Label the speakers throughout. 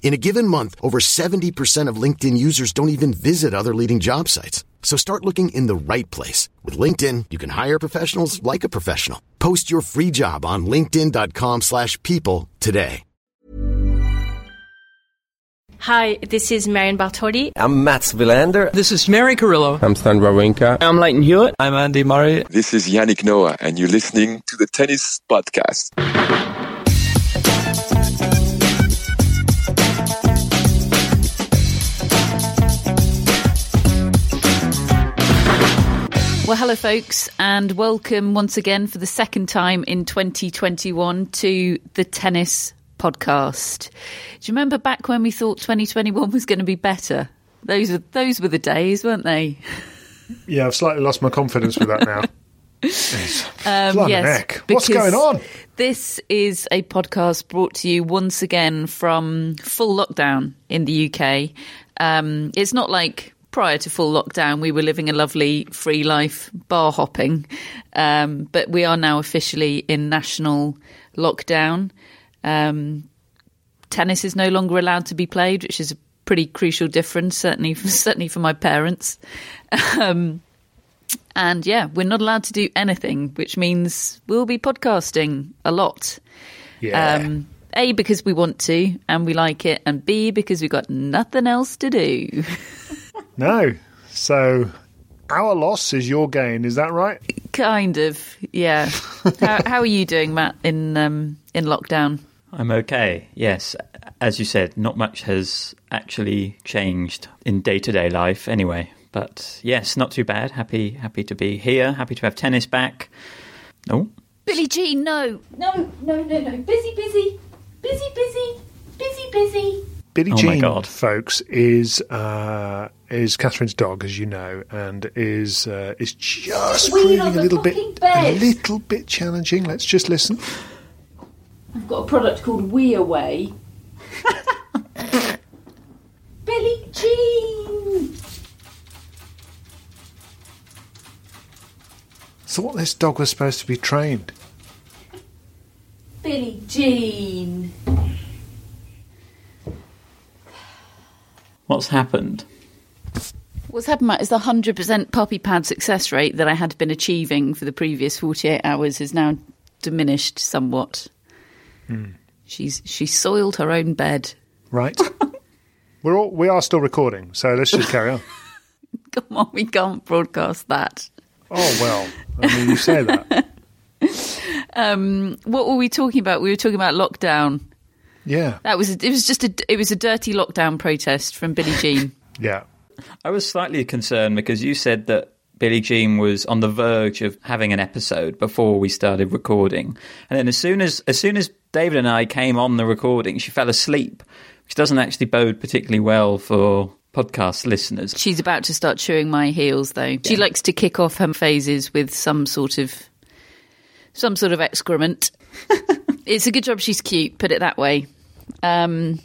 Speaker 1: In a given month, over 70% of LinkedIn users don't even visit other leading job sites. So start looking in the right place. With LinkedIn, you can hire professionals like a professional. Post your free job on linkedin.com slash people today.
Speaker 2: Hi, this is Marion Bartoli.
Speaker 3: I'm Mats Wilander.
Speaker 4: This is Mary Carillo.
Speaker 5: I'm Stan Wawrinka.
Speaker 4: I'm Lleyton Hewitt.
Speaker 6: I'm Andy Murray.
Speaker 7: This is Yannick Noah, and you're listening to the Tennis Podcast.
Speaker 8: Well, hello, folks, and welcome once again for the second time in 2021 to the Tennis Podcast. Do you remember back when we thought 2021 was going to be better? Those are those were the days, weren't they?
Speaker 9: Yeah, I've slightly lost my confidence with that now.
Speaker 8: Um, yes.
Speaker 9: What's going on?
Speaker 8: This is a podcast brought to you once again from full lockdown in the UK. Um, it's not like prior to full lockdown, we were living a lovely free life, bar hopping. Um, but we are now officially in national lockdown. Um, tennis is no longer allowed to be played, which is a pretty crucial difference, certainly for, certainly for my parents. Um, and yeah, we're not allowed to do anything, which means we'll be podcasting a lot.
Speaker 9: Yeah.
Speaker 8: Um, a because we want to and we like it, and B because we've got nothing else to do.
Speaker 9: no. So our loss is your gain, is that right?
Speaker 8: kind of, yeah. how, how, are you doing, Matt? In um, in lockdown?
Speaker 5: I'm okay. Yes, as you said, not much has actually changed in day to day life. Anyway, but yes, not too bad. Happy, happy to be here. Happy to have tennis back. Oh,
Speaker 8: Billie Jean, no, no, no, no, no. Busy, busy, busy, busy, busy, busy.
Speaker 9: Billie
Speaker 5: Oh my
Speaker 9: Jean,
Speaker 5: God.
Speaker 9: folks, is uh, is Catherine's dog, as you know, and is uh, is just
Speaker 8: Weed
Speaker 9: proving a little bit
Speaker 8: fucking
Speaker 9: a little bit challenging. Let's just listen.
Speaker 8: I've got a product called We Away. Billie Jean.
Speaker 9: Thought this dog was supposed to be trained.
Speaker 8: Billie Jean.
Speaker 5: What's happened?
Speaker 8: What's happened, Matt, is the 100% puppy pad success rate that I had been achieving for the previous 48 hours has now diminished somewhat. She's she soiled her own bed.
Speaker 9: Right. We're all, we are still recording, so let's just carry on.
Speaker 8: Come on, we can't broadcast that.
Speaker 9: Oh well, I mean, you say that.
Speaker 8: Um, what were we talking about? We were talking about lockdown.
Speaker 9: Yeah,
Speaker 8: That was it was just a it was a dirty lockdown protest from Billie Jean.
Speaker 9: yeah.
Speaker 5: I was slightly concerned because you said that Billie Jean was on the verge of having an episode before we started recording, and then as soon as as soon as David and I came on the recording, she fell asleep, which doesn't actually bode particularly well for podcast listeners.
Speaker 8: She's about to start chewing my heels, though. She likes to kick off her phases with some sort of some sort of excrement. it's a good job she's cute. Put it that way. Um,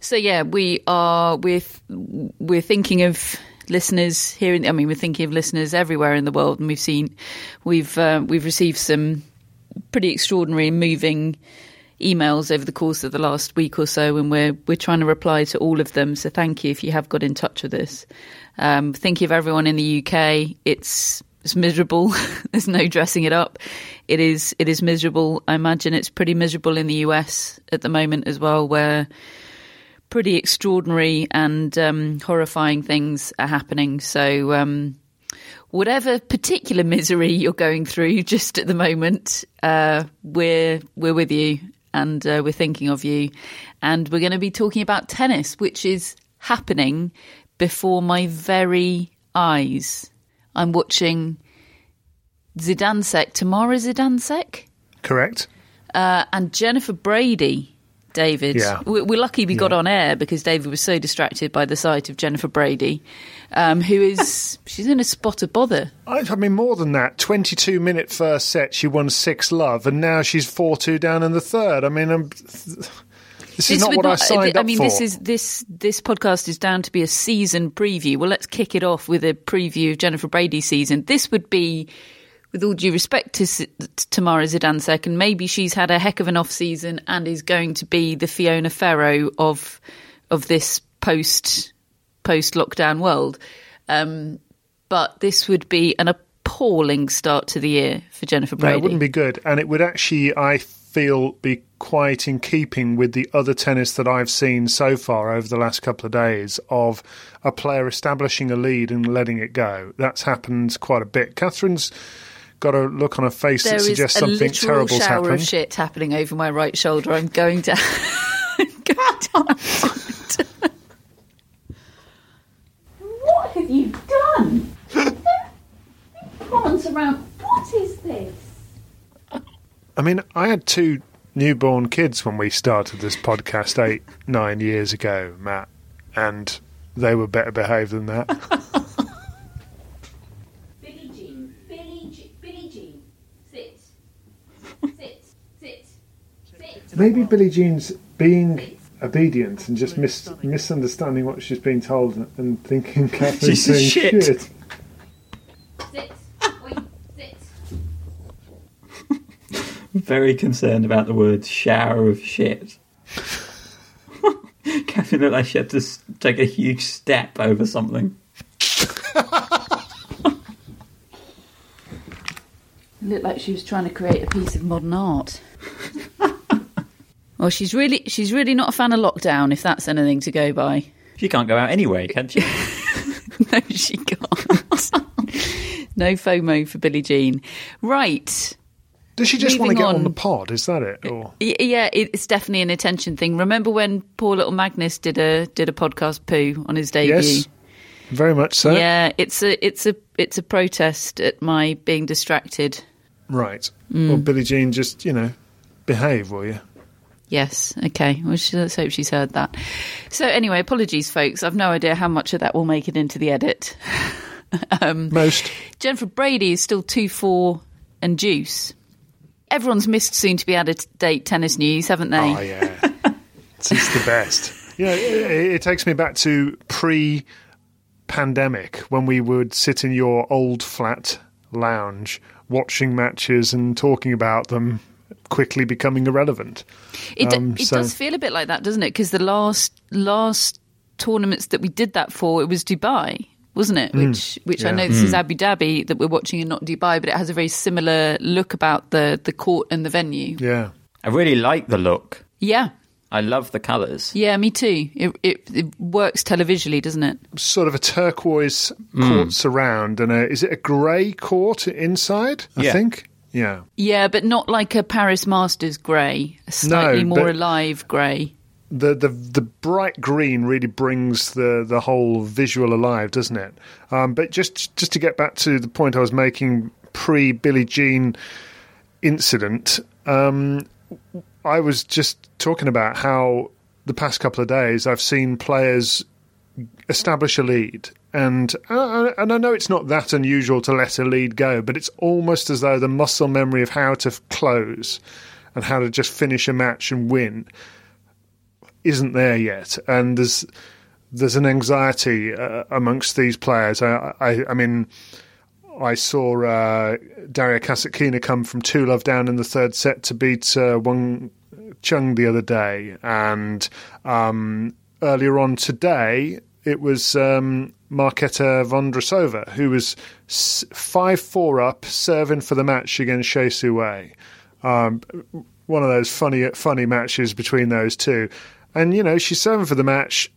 Speaker 8: so yeah, we are we're we're thinking of listeners here. In, I mean, we're thinking of listeners everywhere in the world, and we've seen we've uh, we've received some pretty extraordinary, and moving emails over the course of the last week or so, and we're we're trying to reply to all of them. So thank you if you have got in touch with us. Um, thinking of everyone in the UK, it's it's miserable. There's no dressing it up. It is it is miserable. I imagine it's pretty miserable in the US at the moment as well, where pretty extraordinary and um, horrifying things are happening. So, um, whatever particular misery you're going through just at the moment, uh, we're we're with you and uh, we're thinking of you, and we're going to be talking about tennis, which is happening before my very eyes. I'm watching Zidansek, Tamara Zidansek,
Speaker 9: Correct.
Speaker 8: uh, and Jennifer Brady. David,
Speaker 9: Yeah.
Speaker 8: we- we're lucky we got
Speaker 9: Yeah.
Speaker 8: on air because David was so distracted by the sight of Jennifer Brady, um, who is she's in a spot of bother.
Speaker 9: I, I mean, more than that. Twenty-two minute first set, she won six love, and now she's four-two down in the third. I mean, I'm, this is not what I signed
Speaker 8: I
Speaker 9: up
Speaker 8: mean,
Speaker 9: for.
Speaker 8: this is this this podcast is down to be a season preview. Well, let's kick it off with a preview of Jennifer Brady's season. This would be, with all due respect to, to Tamara Zidansek, and maybe she's had a heck of an off season and is going to be the Fiona Ferro of of this post post lockdown world. Um, but this would be an appalling start to the year for Jennifer
Speaker 9: No,
Speaker 8: Brady.
Speaker 9: it wouldn't be good, and it would actually, I feel, be quite in keeping with the other tennis that I've seen so far over the last couple of days of a player establishing a lead and letting it go. That's happened quite a bit. Catherine's got a look on her face
Speaker 8: There
Speaker 9: that
Speaker 8: is
Speaker 9: suggests
Speaker 8: a
Speaker 9: something
Speaker 8: literal
Speaker 9: terrible's
Speaker 8: shower
Speaker 9: happened.
Speaker 8: of shit happening over my right shoulder. I'm going to. I'm going to what have you done? Comments around. What is this?
Speaker 9: I mean, I had two newborn kids when we started this podcast eight, nine years ago, Matt, and they were better behaved than that.
Speaker 3: Billie Jean, Billie Jean, Billie Jean, sit, sit, sit, sit.
Speaker 9: Maybe Billie Jean's being obedient and just mis- misunderstanding what she's being told and thinking Catherine's
Speaker 5: She's a shit.
Speaker 9: shit.
Speaker 3: Sit, oi, sit.
Speaker 5: Very concerned about the word shower of shit. Catherine looked like she had to take a huge step over something.
Speaker 8: It looked like she was trying to create a piece of modern art. well, she's really she's really not a fan of lockdown, if that's anything to go by.
Speaker 5: She can't go out anyway, can she?
Speaker 8: no, she can't. no FOMO for Billie Jean. Right.
Speaker 9: Does she just want to get on.
Speaker 8: on.
Speaker 9: the pod? Is that it? Or
Speaker 8: Yeah, it's definitely an attention thing. Remember when poor little Magnus did a did a podcast poo on his debut?
Speaker 9: yes, very much so.
Speaker 8: Yeah, it's a it's a it's a protest at my being distracted.
Speaker 9: Right.
Speaker 8: Mm.
Speaker 9: Well, Billie Jean, just you know, behave, will you?
Speaker 8: Yes. Okay. Well, she- let's hope she's heard that. So anyway, apologies, folks. I've no idea how much of that will make it into the edit. Um,
Speaker 9: Most.
Speaker 8: Jennifer Brady is still two four and juice. Everyone's missed soon to be out of date tennis news, haven't they?
Speaker 9: Oh yeah, it's, it's the best. Yeah, it, it takes me back to pre-pandemic when we would sit in your old flat lounge watching matches and talking about them, quickly becoming irrelevant.
Speaker 8: It, d-
Speaker 9: Um,
Speaker 8: it
Speaker 9: so-
Speaker 8: does feel a bit like that, doesn't it? Because the last last tournaments that we did that for, it was Dubai, wasn't it? Which which I
Speaker 9: Mm.
Speaker 8: know this is Abu Dhabi that we're watching and not Dubai, but it has a very similar look about the the court and the venue.
Speaker 9: Yeah.
Speaker 5: I really like the look.
Speaker 8: Yeah,
Speaker 5: I love the colours.
Speaker 8: yeah, me too. It it, it works televisually, doesn't it?
Speaker 9: Sort of a turquoise court surround, and a, is it a grey court inside? I
Speaker 5: Yeah.
Speaker 9: think. Yeah.
Speaker 8: Yeah, but not like a Paris Masters grey, a slightly more
Speaker 9: but-
Speaker 8: alive grey.
Speaker 9: The the the bright green really brings the the whole visual alive, doesn't it? Um, but just just to get back to the point I was making pre Billie Jean incident, um, I was just talking about how the past couple of days I've seen players establish a lead. And uh, and I know it's not that unusual to let a lead go, but it's almost as though the muscle memory of how to f- close and how to just finish a match and win isn't there yet, and there's there's an anxiety uh, amongst these players. I, I, I mean, I saw uh, Daria Kasatkina come from two love down in the third set to beat uh, Wang Qiang the other day, and um, earlier on today it was um, Marketa Vondrousova who was five four up, serving for the match against Hsieh Sue. Um, one of those funny funny matches between those two. And you know she's serving for the match,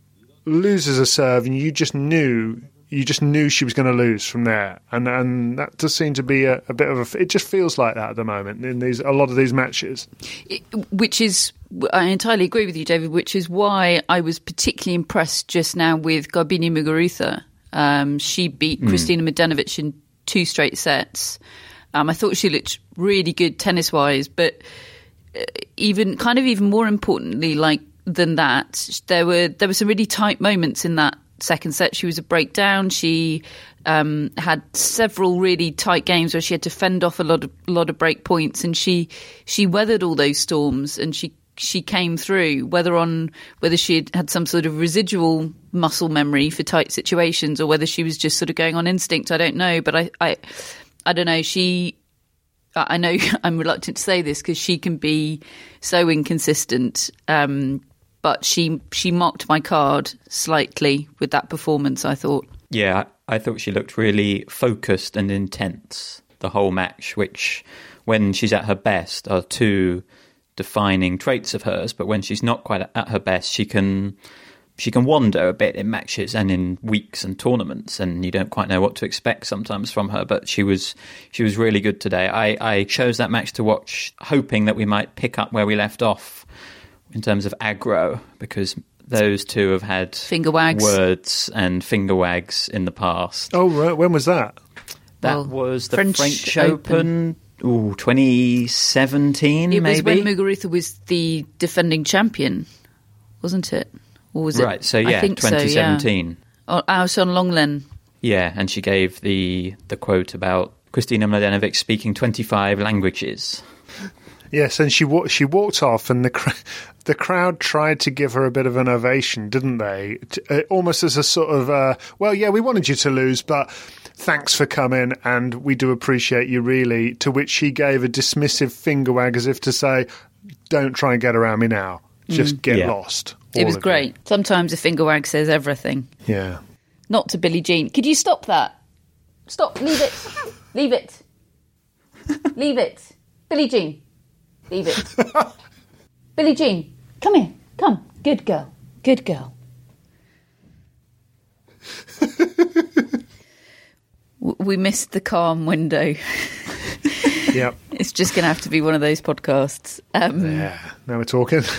Speaker 9: loses a serve, and you just knew you just knew she was going to lose from there, and and that does seem to be a, a bit of a. It just feels like that at the moment in these a lot of these matches.
Speaker 8: It- which is I entirely agree with you, David. Which is why I was particularly impressed just now with Garbine Muguruza. Um, she beat Kristina Mladenovic in two straight sets. Um, I thought she looked really good tennis wise, but uh, even kind of even more importantly, like than that, there were there were some really tight moments in that second set. She was a breakdown. She um, had several really tight games where she had to fend off a lot of lot of break points, and she she weathered all those storms, and she she came through. Whether on whether she had had some sort of residual muscle memory for tight situations, or whether she was just sort of going on instinct, I don't know. But I I, I don't know. She I know I'm reluctant to say this because she can be so inconsistent. Um, but she she mocked my card slightly with that performance. I thought.
Speaker 5: Yeah, I thought she looked really focused and intense the whole match, which, when she's at her best, are two defining traits of hers. But when she's not quite at her best, she can she can wander a bit in matches and in weeks and tournaments, and you don't quite know what to expect sometimes from her. But she was she was really good today. I, I chose that match to watch, hoping that we might pick up where we left off in terms of aggro, because those two have had
Speaker 8: Finger wags.
Speaker 5: words and finger wags in the past.
Speaker 9: Oh, right. When was that?
Speaker 5: That
Speaker 8: Well,
Speaker 5: was the
Speaker 8: French
Speaker 5: French,
Speaker 8: Open.
Speaker 5: Open. Ooh, 2017,
Speaker 8: It was when Muguruza was the defending champion, wasn't it? Or was it?
Speaker 5: right, so yeah,
Speaker 8: I think so, yeah.
Speaker 5: 2017.
Speaker 8: Oh, oh out on Lenglen.
Speaker 5: yeah. and she gave the the quote about Kristina Mladenovic speaking 25 languages.
Speaker 9: Yes, and she wa- she walked off, and the cr- the crowd tried to give her a bit of an ovation, didn't they? T- uh, almost as a sort of, uh, well, yeah, we wanted you to lose, but thanks for coming, and we do appreciate you really. To which she gave a dismissive finger wag, as if to say, "Don't try and get around me now. Just get
Speaker 5: Yeah.
Speaker 9: lost."
Speaker 8: It was
Speaker 9: of you."
Speaker 8: great. Sometimes a finger wag says everything.
Speaker 9: Yeah.
Speaker 8: Not to Billie Jean. Could you stop that? Stop. Leave it. Leave it. Leave it. Billie Jean. Leave it. Billie Jean. Come here. Come. Good girl. Good girl. We missed the calm window.
Speaker 9: Yep.
Speaker 8: It's just going to have to be one of those podcasts. Um,
Speaker 9: Yeah. Now we're talking.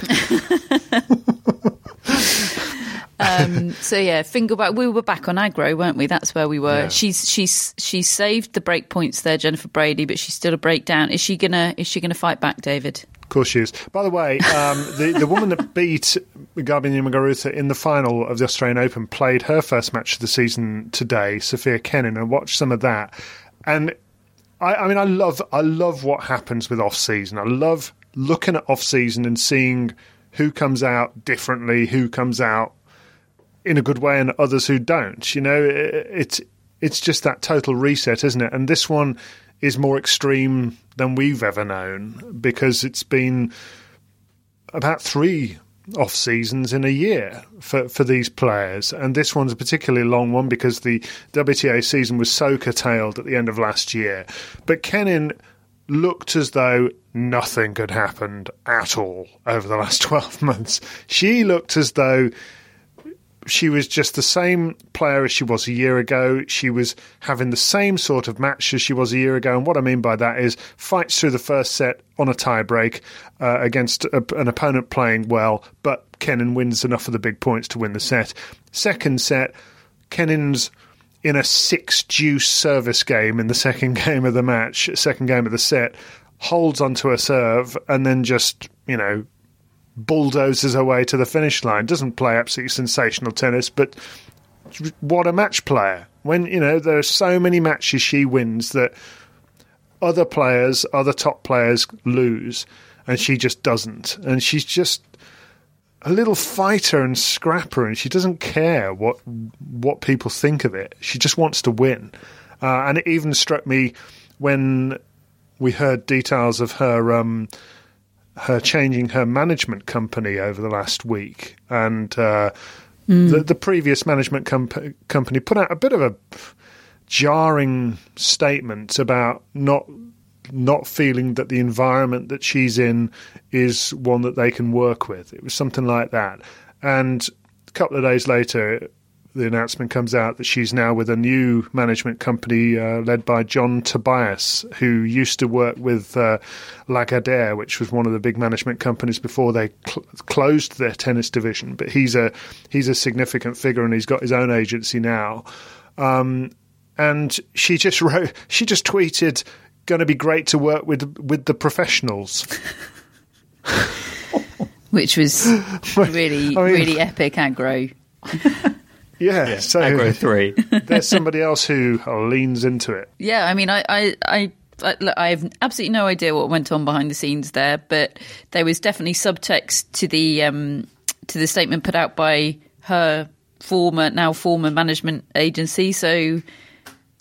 Speaker 8: Um, so yeah, finger back. We were back on aggro, weren't we? That's where we were.
Speaker 9: Yeah.
Speaker 8: She's she's she saved the break points there, Jennifer Brady, but she's still a breakdown. Is she gonna is she gonna fight back, David?
Speaker 9: Course she is. By the way, um, the, the woman that beat Garbine Muguruza in the final of the Australian Open played her first match of the season today, Sofia Kenin, and watched some of that. And I, I mean, I love, I love what happens with off season. I love looking at off season and seeing who comes out differently, who comes out in a good way, and others who don't. You know, it, it's it's just that total reset, isn't it? And this one is more extreme than we've ever known because it's been about three off seasons in a year for, for these players. And this one's a particularly long one because the WTA season was so curtailed at the end of last year. But Kenin looked as though nothing had happened at all over the last 12 months. She looked as though she was just the same player as she was a year ago. She was having the same sort of match as she was a year ago. And what I mean by that is fights through the first set on a tiebreak uh, against a, an opponent playing well, but Kenin wins enough of the big points to win the set. Second set, Kenin's in a six deuce service game in the second game of the match, second game of the set, holds onto a serve and then just, you know, bulldozes her way to the finish line. Doesn't play absolutely sensational tennis, but what a match player. When, you know, there are so many matches she wins that other players, other top players lose, and she just doesn't. And she's just a little fighter and scrapper, and she doesn't care what what people think of it. She just wants to win. Uh, and it even struck me when we heard details of her um, her changing her management company over the last week, and uh, the, the previous management comp- company put out a bit of a jarring statement about not not feeling that the environment that she's in is one that they can work with. It was something like that. And a couple of days later, the announcement comes out that she's now with a new management company uh, led by John Tobias, who used to work with uh, Lagardère, which was one of the big management companies before they cl- closed their tennis division. But he's a he's a significant figure, and he's got his own agency now. Um, and she just wrote, she just tweeted, "Going to be great to work with with the professionals."
Speaker 8: Which was really,
Speaker 9: I mean-
Speaker 8: really epic aggro.
Speaker 9: Yeah, so
Speaker 5: Aggro three.
Speaker 9: there's somebody else who leans into it.
Speaker 8: Yeah, I mean, I, I, I, I, look, I have absolutely no idea what went on behind the scenes there, but there was definitely subtext to the um, to the statement put out by her former, now former management agency. So,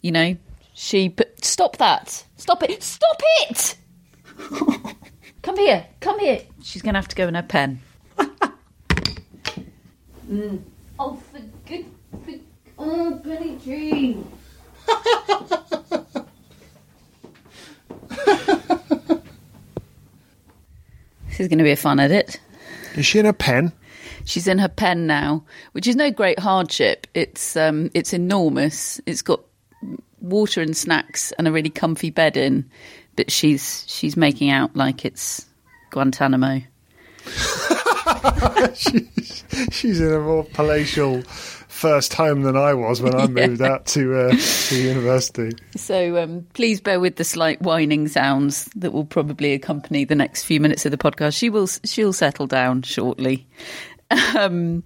Speaker 8: you know, she put stop that, stop it, stop it. come here, come here. She's going to have to go in her pen.
Speaker 3: Oh, for good. For, oh, Billie Jean.
Speaker 8: This is going to be a fun edit.
Speaker 9: Is she in a pen?
Speaker 8: She's in her pen now, which is no great hardship. It's um, it's enormous. It's got water and snacks and a really comfy bed in, but she's she's making out like it's Guantanamo.
Speaker 9: she's, she's in a more palatial first home than I was when I moved out to uh, to university.
Speaker 8: So um, please bear with the slight whining sounds that will probably accompany the next few minutes of the podcast. She will she'll settle down shortly. Um,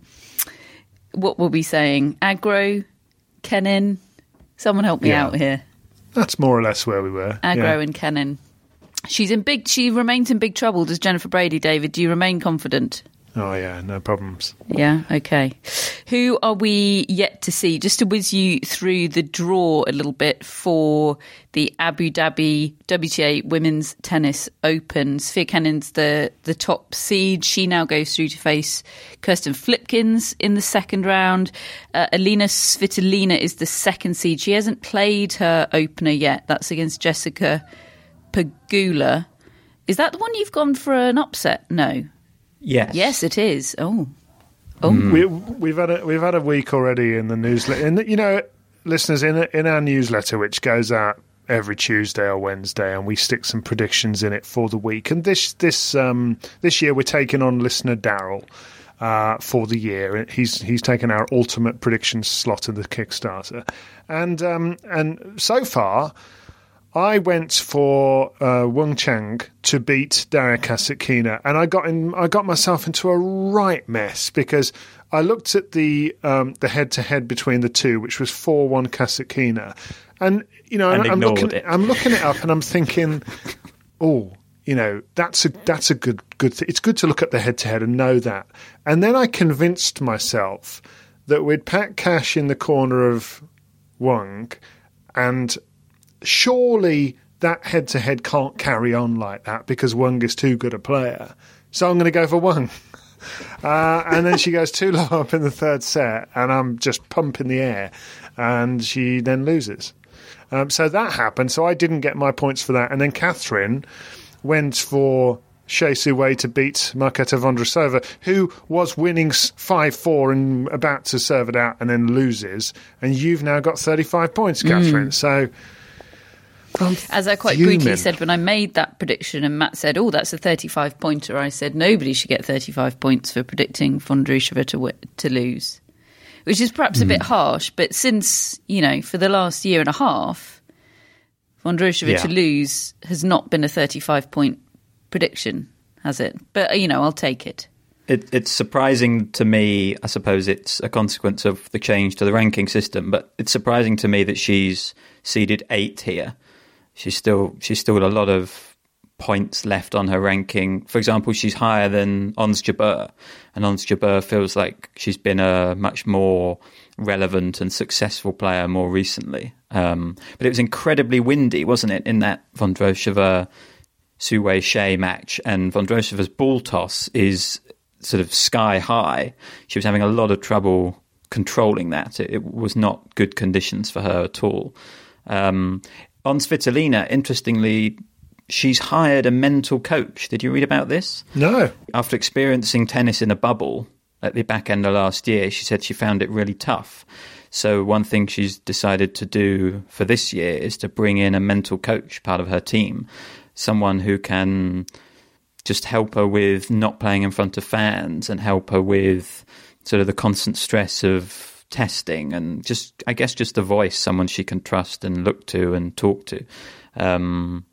Speaker 8: what were we saying? Agro, Kenin. Someone help me
Speaker 9: Yeah.
Speaker 8: out here.
Speaker 9: That's more or less where we were.
Speaker 8: Agro
Speaker 9: yeah.
Speaker 8: and Kenin. She's in big. She remains in big trouble. Does Jennifer Brady, David? Do you remain confident?
Speaker 9: Oh yeah, no problems.
Speaker 8: Yeah. Okay. Who are we yet to see? Just to whiz you through the draw a little bit for the Abu Dhabi WTA Women's Tennis Open. Sofia the the top seed. She now goes through to face Kirsten Flipkens in the second round. Uh, Alina Svitolina is the second seed. She hasn't played her opener yet. That's against Jessica Pegula. Is that the one you've gone for an upset? No.
Speaker 5: Yes.
Speaker 8: Yes, it is. Oh. Oh.
Speaker 9: We, we've had a we've had a week already in the newsletter. And you know, listeners, in in our newsletter, which goes out every Tuesday or Wednesday, and we stick some predictions in it for the week. And this this um, this year, we're taking on listener Daryl. Uh, for the year, he's he's taken our ultimate prediction slot in the Kickstarter, and um, and so far, I went for uh, Wang Qiang to beat Daria Kasatkina, and I got in. I got myself into a right mess because I looked at the um, the head to head between the two, which was four one Kasatkina, and you know,
Speaker 5: And
Speaker 9: I'm looking,
Speaker 5: it.
Speaker 9: I'm looking it up, and I'm thinking, oh, you know, that's a that's a good good. Th- it's good to look at the head to head and know that. And then I convinced myself that we'd Pat Cash in the corner of Wang, and surely that head to head can't carry on like that because Wang is too good a player. So I'm going to go for Wang. Uh, and then she goes too low up in the third set, and I'm just pumping the air, and she then loses. Um, so that happened. So I didn't get my points for that. And then Catherine went for Hsieh Wei to beat Marketa Vondrousova, who was winning 5 4 and about to serve it out and then loses. And you've now got 35 points, Catherine. So. I'm
Speaker 8: As I quite
Speaker 9: fuming.
Speaker 8: brutally said when I made that prediction, and Matt said, "Oh, that's a 35 pointer," I said nobody should get 35 points for predicting Vondrousova to wi- to lose, which is perhaps a bit harsh. But since you know, for the last year and a half, Vondrousova
Speaker 5: Yeah.
Speaker 8: to lose has not been a 35 point prediction, has it? But uh, you know, I'll take it.
Speaker 5: It, it's surprising to me. I suppose it's a consequence of the change to the ranking system, but it's surprising to me that she's seeded eight here. She's still she's still a lot of points left on her ranking. For example, she's higher than Ons Jabeur, and Ons Jabeur feels like she's been a much more relevant and successful player more recently. Um, but it was incredibly windy, wasn't it, in that Vondrousova Su Wei Hsieh match, and Vondrousova's ball toss is sort of sky high. She was having a lot of trouble controlling that. It, it was not good conditions for her at all. Um, on Svitolina, interestingly, she's hired a mental coach. Did you read about this?
Speaker 9: No.
Speaker 5: After experiencing tennis in a bubble at the back end of last year, she said she found it really tough. So, one thing she's decided to do for this year is to bring in a mental coach, part of her team, someone who can just help her with not playing in front of fans and help her with sort of the constant stress of testing and just, I guess, just a voice, someone she can trust and look to and talk to. Um,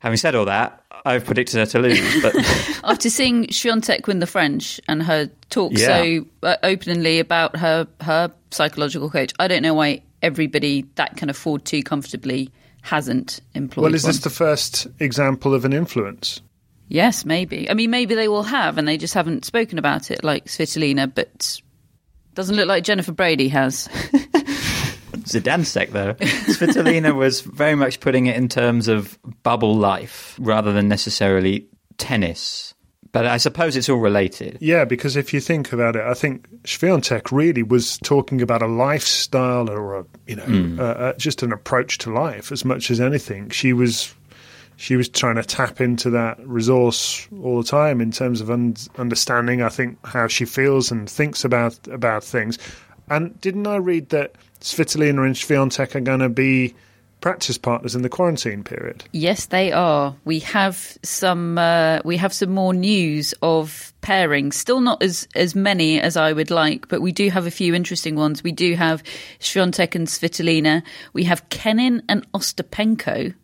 Speaker 5: having said all that, I've predicted her to lose, but
Speaker 8: After seeing Swiatek win the French and her talk
Speaker 5: Yeah.
Speaker 8: so uh, openly about her her psychological coach, I don't know why everybody that can afford to comfortably hasn't employed
Speaker 9: Well, is
Speaker 8: one.
Speaker 9: this the first example of an influence?
Speaker 8: Yes, maybe. I mean, maybe they will have, and they just haven't spoken about it like Svitolina, but doesn't look like Jennifer Brady has.
Speaker 5: Zidansek, though. Svitolina was very much putting it in terms of bubble life rather than necessarily tennis. But I suppose it's all related.
Speaker 9: Yeah, because if you think about it, I think Swiatek really was talking about a lifestyle or a, you know, uh, uh, just an approach to life as much as anything. She was she was trying to tap into that resource all the time in terms of un- understanding. I think how she feels and thinks about about things. And didn't I read that Svitolina and Swiatek are going to be practice partners in the quarantine period?
Speaker 8: Yes, they are. We have some. Uh, we have some more news of pairings. Still not as as many as I would like, but we do have a few interesting ones. We do have Swiatek and Svitolina. We have Kenin and Ostapenko.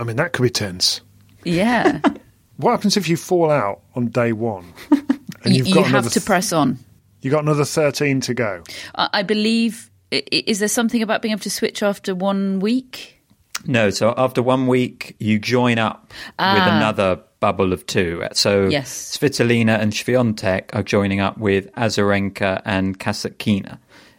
Speaker 9: I mean, that could be tense.
Speaker 8: Yeah,
Speaker 9: What happens if you fall out on day one? And
Speaker 8: you,
Speaker 9: you've
Speaker 8: you
Speaker 9: got
Speaker 8: have
Speaker 9: another
Speaker 8: to
Speaker 9: th-
Speaker 8: press on.
Speaker 9: You got another thirteen to go.
Speaker 8: I, I believe. i- i- Is there something about being able to switch after one week?
Speaker 5: No, so after one week, you join up with ah. another bubble of two. So
Speaker 8: Yes.
Speaker 5: Svitolina and Swiatek are joining up with Azarenka and Kasatkina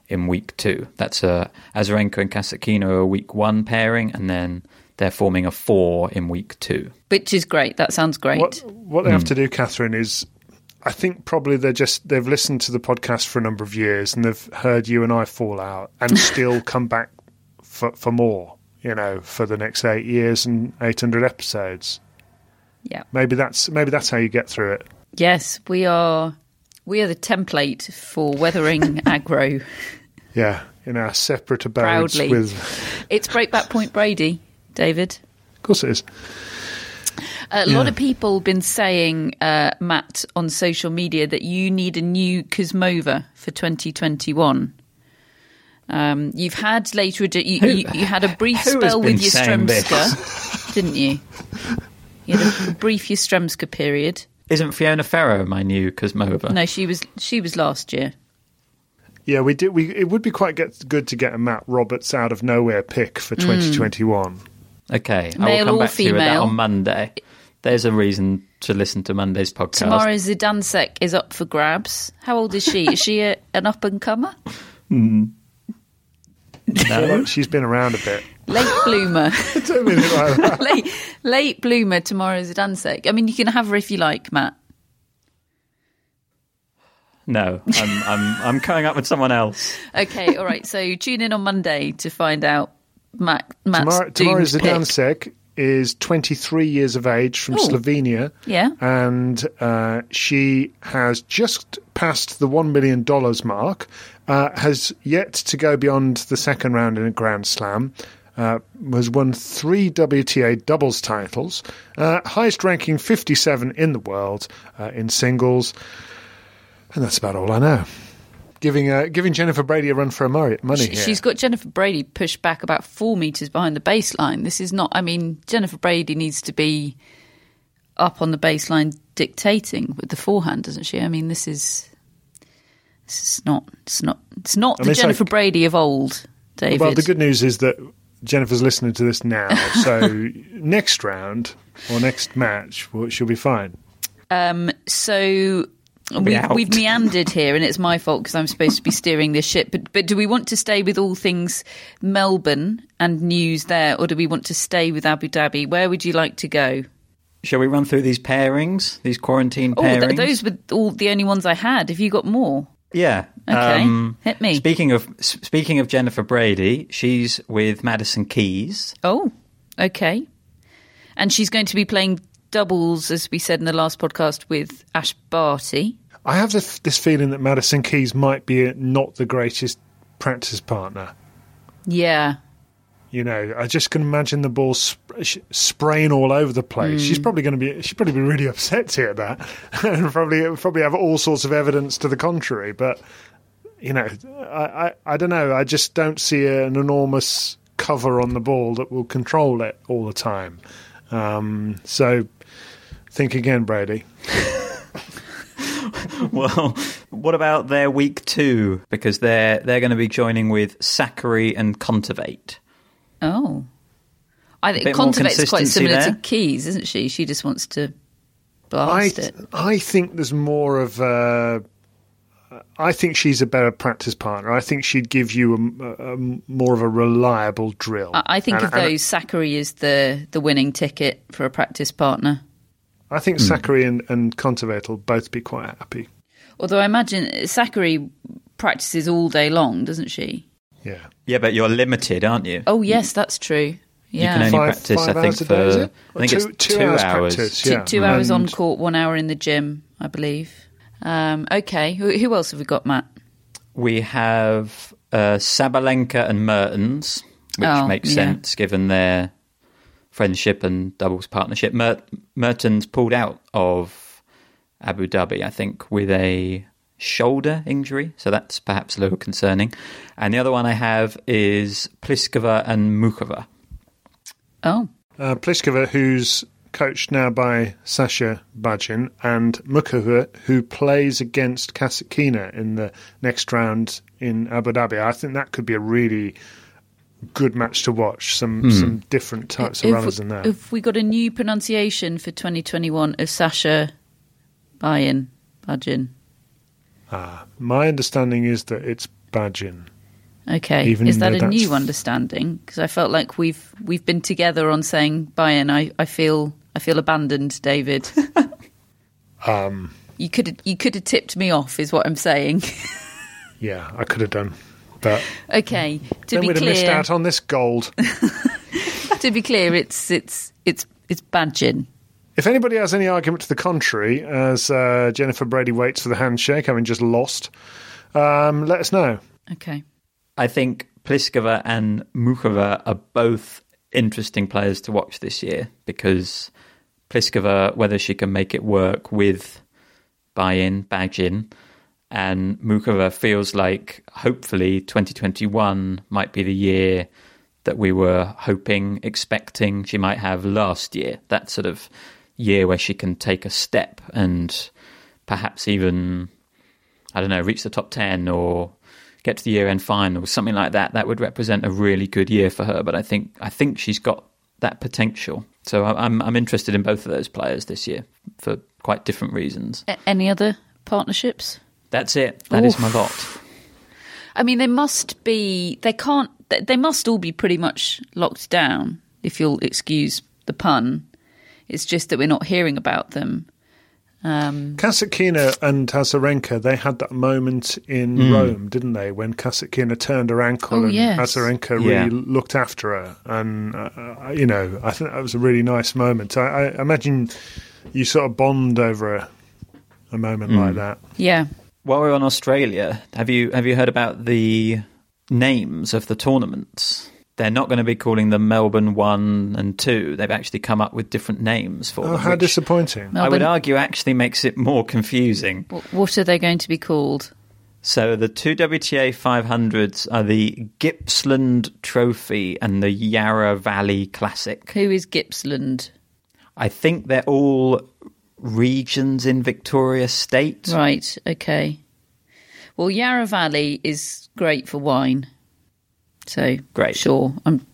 Speaker 5: in week two. That's a Azarenka and Kasatkina are a week one pairing, and then they're forming a four in week two.
Speaker 8: Which is great. That sounds great.
Speaker 9: What what they have hmm. to do, Catherine, is I think probably they're just they've listened to the podcast for a number of years and they've heard you and I fall out and still come back for for more. You know, for the next eight years and eight hundred episodes.
Speaker 8: Yeah.
Speaker 9: Maybe that's maybe that's how you get through it.
Speaker 8: Yes, we are. We are the template for weathering aggro.
Speaker 9: Yeah, in our separate abodes
Speaker 8: Proudly.
Speaker 9: with.
Speaker 8: It's Breakback Point Brady, David.
Speaker 9: Of course, it is.
Speaker 8: A lot of people have been saying, uh, Matt, on social media that you need a new Kuzmova for 2021. Um, you've had later, you, you, you had a brief spell with
Speaker 5: saying this?
Speaker 8: Yastremska, didn't you? You had a brief Yastremska period.
Speaker 5: Isn't Fiona Ferro my new Kuzmova?
Speaker 8: No, she was she was last year.
Speaker 9: Yeah, we did. We it would be quite get, good to get a Matt Roberts out of nowhere pick for
Speaker 8: Hmm.
Speaker 9: 2021.
Speaker 5: Okay, I
Speaker 8: Male
Speaker 5: will come
Speaker 8: or
Speaker 5: back to you with that
Speaker 8: female?
Speaker 5: on Monday. There's a reason to listen to Monday's podcast.
Speaker 8: Tamara Zidansek is up for grabs. How old is she? Is she a, an up and comer?
Speaker 9: No, she's been around a bit.
Speaker 8: Late bloomer.
Speaker 9: Don't mean it like that.
Speaker 8: late, late bloomer Tamara Zidansek. I mean, you can have her if you like, Matt.
Speaker 5: No, I'm, I'm, I'm coming up with someone else.
Speaker 8: Okay, all right. So tune in on Monday to find out Matt, Matt's
Speaker 9: Tamara, Tamara. Zidansek is 23 years of age from
Speaker 8: Oh.
Speaker 9: Slovenia.
Speaker 8: Yeah.
Speaker 9: And uh, she has just passed the $1 million mark, uh, has yet to go beyond the second round in a Grand Slam. Uh, has won three WTA doubles titles, uh, highest ranking 57 in the world uh, in singles, and that's about all I know. Giving uh, giving Jennifer Brady a run for her money, money
Speaker 8: She-
Speaker 9: here.
Speaker 8: She's got Jennifer Brady pushed back about four metres behind the baseline. This is not, I mean, Jennifer Brady needs to be up on the baseline dictating with the forehand, doesn't she? I mean, this is. This is not. It's not. It's not
Speaker 9: I
Speaker 8: the
Speaker 9: it's
Speaker 8: Jennifer
Speaker 9: like-
Speaker 8: Brady of old, David.
Speaker 9: Well, the good news is that Jennifer's listening to this now, so next round or next match, well, she'll be fine.
Speaker 8: So we've, we've meandered here, and it's my fault because I'm supposed to be steering this ship. But but do we want to stay with all things Melbourne and news there, or do we want to stay with Abu Dhabi? Where would you like to go?
Speaker 5: Shall we run through these pairings, these quarantine
Speaker 8: Oh,
Speaker 5: pairings?
Speaker 8: th- those were all the only ones I had. Have you got more?
Speaker 5: Yeah.
Speaker 8: Okay,
Speaker 5: Um,
Speaker 8: hit me.
Speaker 5: Speaking of speaking of Jennifer Brady, she's with Madison Keys.
Speaker 8: Oh, okay. And she's going to be playing doubles, as we said in the last podcast, with Ash Barty.
Speaker 9: I have this, this feeling that Madison Keys might be not the greatest practice partner.
Speaker 8: Yeah.
Speaker 9: You know, I just can imagine the ball sp- spraying all over the place. She's probably going to be, she'd probably be really upset to hear that, and probably probably have all sorts of evidence to the contrary. But you know, I, I, I don't know. I just don't see an enormous cover on the ball that will control it all the time. Um, so think again, Brady.
Speaker 5: Well, what about their week two? Because they're they're going to be joining with Sakkari and Kontaveit.
Speaker 8: Oh. I think
Speaker 5: bit more
Speaker 8: Kontaveit's quite similar
Speaker 5: there.
Speaker 8: to Keys, isn't she? She just wants to
Speaker 9: I
Speaker 8: blast
Speaker 9: th-
Speaker 8: it.
Speaker 9: I think there's more of a. I think she's a better practice partner. I think she'd give you a, a- a more of a reliable drill.
Speaker 8: I I think
Speaker 9: And-
Speaker 8: of those, Sakkari is the, the winning ticket for a practice partner.
Speaker 9: I think Sakkari and, and Kontaveit will both be quite happy.
Speaker 8: Although I imagine Sakkari practices all day long, doesn't she?
Speaker 9: Yeah.
Speaker 5: Yeah, but you're limited, aren't you?
Speaker 8: Oh, yes, that's true. Yeah.
Speaker 5: You can only
Speaker 9: Five-
Speaker 5: practice,
Speaker 9: five
Speaker 5: I think, for
Speaker 9: day.
Speaker 5: I think
Speaker 9: Or
Speaker 5: it's
Speaker 9: two-
Speaker 5: two,
Speaker 9: two hours
Speaker 5: hours.
Speaker 9: practice,
Speaker 8: Two,
Speaker 9: yeah.
Speaker 8: two hours on court, one hour in the gym, I believe. Um, okay, who, who else have we got, Matt?
Speaker 5: We have uh, Sabalenka and Mertens, which
Speaker 8: Oh,
Speaker 5: makes
Speaker 8: yeah.
Speaker 5: sense given their friendship and doubles partnership. Mer- Mertens pulled out of Abu Dhabi, I think, with a shoulder injury, so that's perhaps a little concerning. And the other one I have is Pliskova and Muchova.
Speaker 8: Oh,
Speaker 9: Uh, Pliskova, who's coached now by Sasha Bajin, and Muchova, who plays against Kasatkina in the next round in Abu Dhabi. I think that could be a really good match to watch. Some some different types of runners
Speaker 8: we-
Speaker 9: in there.
Speaker 8: Have we got a new pronunciation for 2021 of Sasha Bayin? Bajin.
Speaker 9: Ah, my understanding is that it's Bajin.
Speaker 8: Okay,
Speaker 9: Even
Speaker 8: is that a
Speaker 9: that's-
Speaker 8: new understanding? Because I felt like we've we've been together on saying Bayern. I, I feel I feel abandoned, David.
Speaker 9: Um,
Speaker 8: you could you could have tipped me off, is what I'm saying.
Speaker 9: yeah, I could have done, but
Speaker 8: okay, to
Speaker 9: then
Speaker 8: be
Speaker 9: we'd have missed out on this gold.
Speaker 8: to be clear, it's it's it's it's Bajin.
Speaker 9: If anybody has any argument to the contrary, as uh, Jennifer Brady waits for the handshake, having just lost, um, let us know.
Speaker 8: Okay,
Speaker 5: I think Pliskova and Muchova are both interesting players to watch this year because Pliskova, whether she can make it work with buy-in, badge-in, and Muchova feels like hopefully 2021 might be the year that we were hoping, expecting she might have last year. That sort of year where she can take a step and perhaps even I don't know, reach the top 10 or get to the year end final, something like that, that would represent a really good year for her. But I think I think she's got that potential. So I'm I'm interested in both of those players this year for quite different reasons.
Speaker 8: Any other partnerships?
Speaker 5: That's it. That is
Speaker 8: Oof.
Speaker 5: my lot.
Speaker 8: I mean, they must be. They can't. They they must all be pretty much locked down. If you'll excuse the pun, it's just that we're not hearing about them. Um,
Speaker 9: Kasatkina and Azarenka, they had that moment in Rome, didn't they, when Kasatkina turned her ankle
Speaker 8: Oh,
Speaker 9: and
Speaker 8: yes.
Speaker 9: Azarenka really
Speaker 5: Yeah.
Speaker 9: looked after her. And, uh, uh, you know, I think that was a really nice moment. I, I imagine you sort of bond over a, a moment like that.
Speaker 8: yeah,
Speaker 5: While we're on Australia, have you have you heard about the names of the tournaments? They're not going to be calling them Melbourne One and Two. They've actually come up with different names for
Speaker 9: Oh,
Speaker 5: them.
Speaker 9: how
Speaker 5: which
Speaker 9: disappointing.
Speaker 5: I would argue actually makes it more confusing.
Speaker 8: What are they going to be called?
Speaker 5: So the two WTA 500s are the Gippsland Trophy and the Yarra Valley Classic.
Speaker 8: Who is Gippsland?
Speaker 5: I think they're all regions in Victoria State.
Speaker 8: Right. Okay. Well, Yarra Valley is great for wine. So
Speaker 5: Great.
Speaker 8: Sure. I'm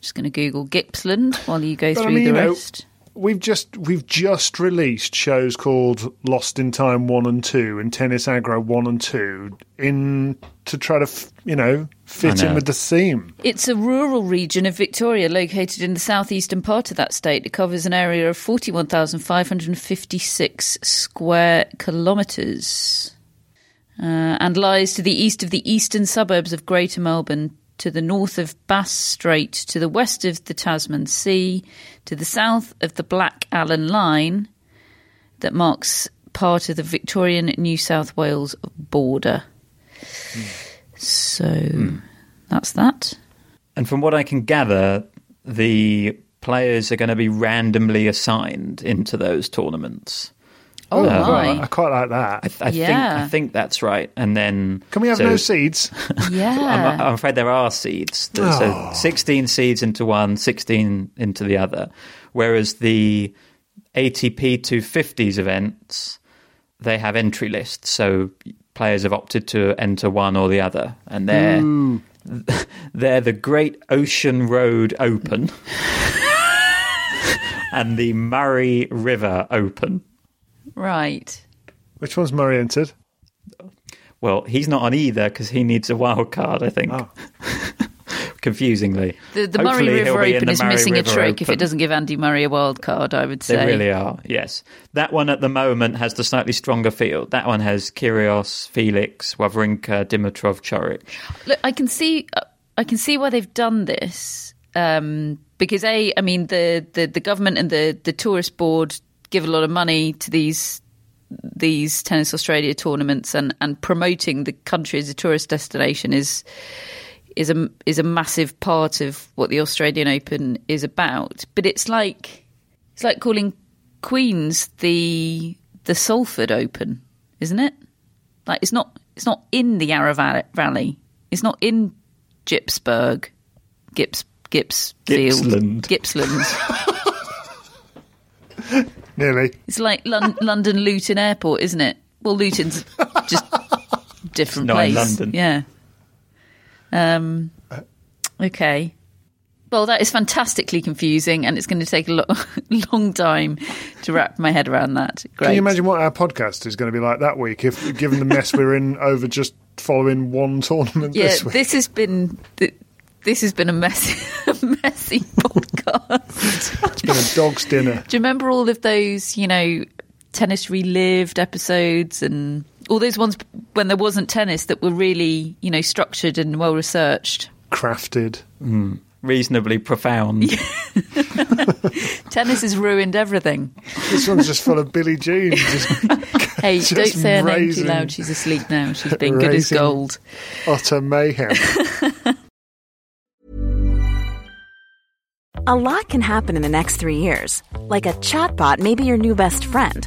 Speaker 8: just going to Google Gippsland while you go
Speaker 9: But I
Speaker 8: through
Speaker 9: mean,
Speaker 8: the
Speaker 9: you know,
Speaker 8: rest.
Speaker 9: We've just we've just released shows called Lost in Time one and two and Tennis Agro one and two in to try to you know fit in with the theme.
Speaker 8: It's a rural region of Victoria located in the southeastern part of that state. It covers an area of 41,556 square kilometres uh, and lies to the east of the eastern suburbs of Greater Melbourne, to the north of Bass Strait, to the west of the Tasman Sea, to the south of the Black-Allan Line that marks part of the Victorian New South Wales border. So that's that.
Speaker 5: And from what I can gather, the players are going to be randomly assigned into those tournaments.
Speaker 8: Oh,
Speaker 5: Uh,
Speaker 8: my.
Speaker 9: I quite like that.
Speaker 5: I, th- I think
Speaker 8: Yeah.
Speaker 5: I think that's right. And then
Speaker 9: Can we have
Speaker 5: so-
Speaker 9: no seeds?
Speaker 8: Yeah.
Speaker 5: I'm, I'm afraid there are seeds. There's
Speaker 9: Oh.
Speaker 5: So 16 seeds into one, 16 into the other. Whereas the ATP 250s events, they have entry lists. So players have opted to enter one or the other. And they're, they're the Great Ocean Road Open and the Murray River Open.
Speaker 8: right.
Speaker 9: Which one's Murray entered?
Speaker 5: Well, he's not on either because he needs a wild card, I think.
Speaker 9: Oh.
Speaker 5: Confusingly.
Speaker 8: The, the Murray River Open is
Speaker 5: Murray
Speaker 8: missing
Speaker 5: River
Speaker 8: a trick if it doesn't give Andy Murray a wild card, I would say.
Speaker 5: They really are, yes. That one at the moment has the slightly stronger field. That one has Kyrgios, Felix, Wawrinka, Dimitrov, Coric.
Speaker 8: Look, I can see, uh, I can see why they've done this um, because a, I mean, the, the, the government and the, the tourist board give a lot of money to these these Tennis Australia tournaments, and, and promoting the country as a tourist destination is is a is a massive part of what the Australian Open is about. But it's like it's like calling Queens the the Salford Open, isn't it? Like it's not it's not in the Yarra Valley. It's not in Gipsburg, Gips Gips
Speaker 5: Gippsland.
Speaker 8: Gippsland.
Speaker 9: Nearly.
Speaker 8: It's like Lon- London Luton Airport, isn't it? Well, Luton's just different
Speaker 5: not in
Speaker 8: place.
Speaker 5: London.
Speaker 8: Yeah. Um. Okay. Well, that is fantastically confusing, and it's going to take a lo- long time to wrap my head around that. Great.
Speaker 9: Can you imagine what our podcast is going to be like that week if, given the mess we're in over just following one tournament
Speaker 8: Yeah,
Speaker 9: this week?
Speaker 8: this has been th- this has been a messy, messy podcast.
Speaker 9: It's been a dog's dinner.
Speaker 8: Do you remember all of those, you know, tennis relived episodes and all those ones when there wasn't tennis that were really, you know, structured and well researched?
Speaker 9: Crafted. Mm.
Speaker 5: Reasonably profound.
Speaker 8: Tennis has ruined everything.
Speaker 9: This one's just full of Billie Jean. Just
Speaker 8: Hey,
Speaker 9: Just
Speaker 8: don't say her name too loud. She's asleep now. She's being good as gold.
Speaker 9: utter mayhem.
Speaker 4: A lot can happen in the next three years. Like a chatbot may be your new best friend.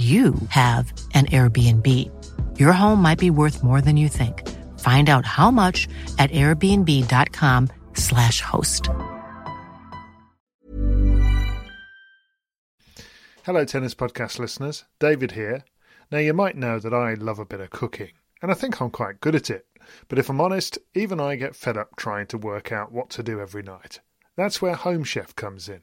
Speaker 6: you have an Airbnb. Your home might be worth more than you think. Find out how much at airbnb.com/slash host.
Speaker 9: Hello, Tennis Podcast listeners. David here. Now, you might know that I love a bit of cooking, and I think I'm quite good at it. But if I'm honest, even I get fed up trying to work out what to do every night. That's where Home Chef comes in.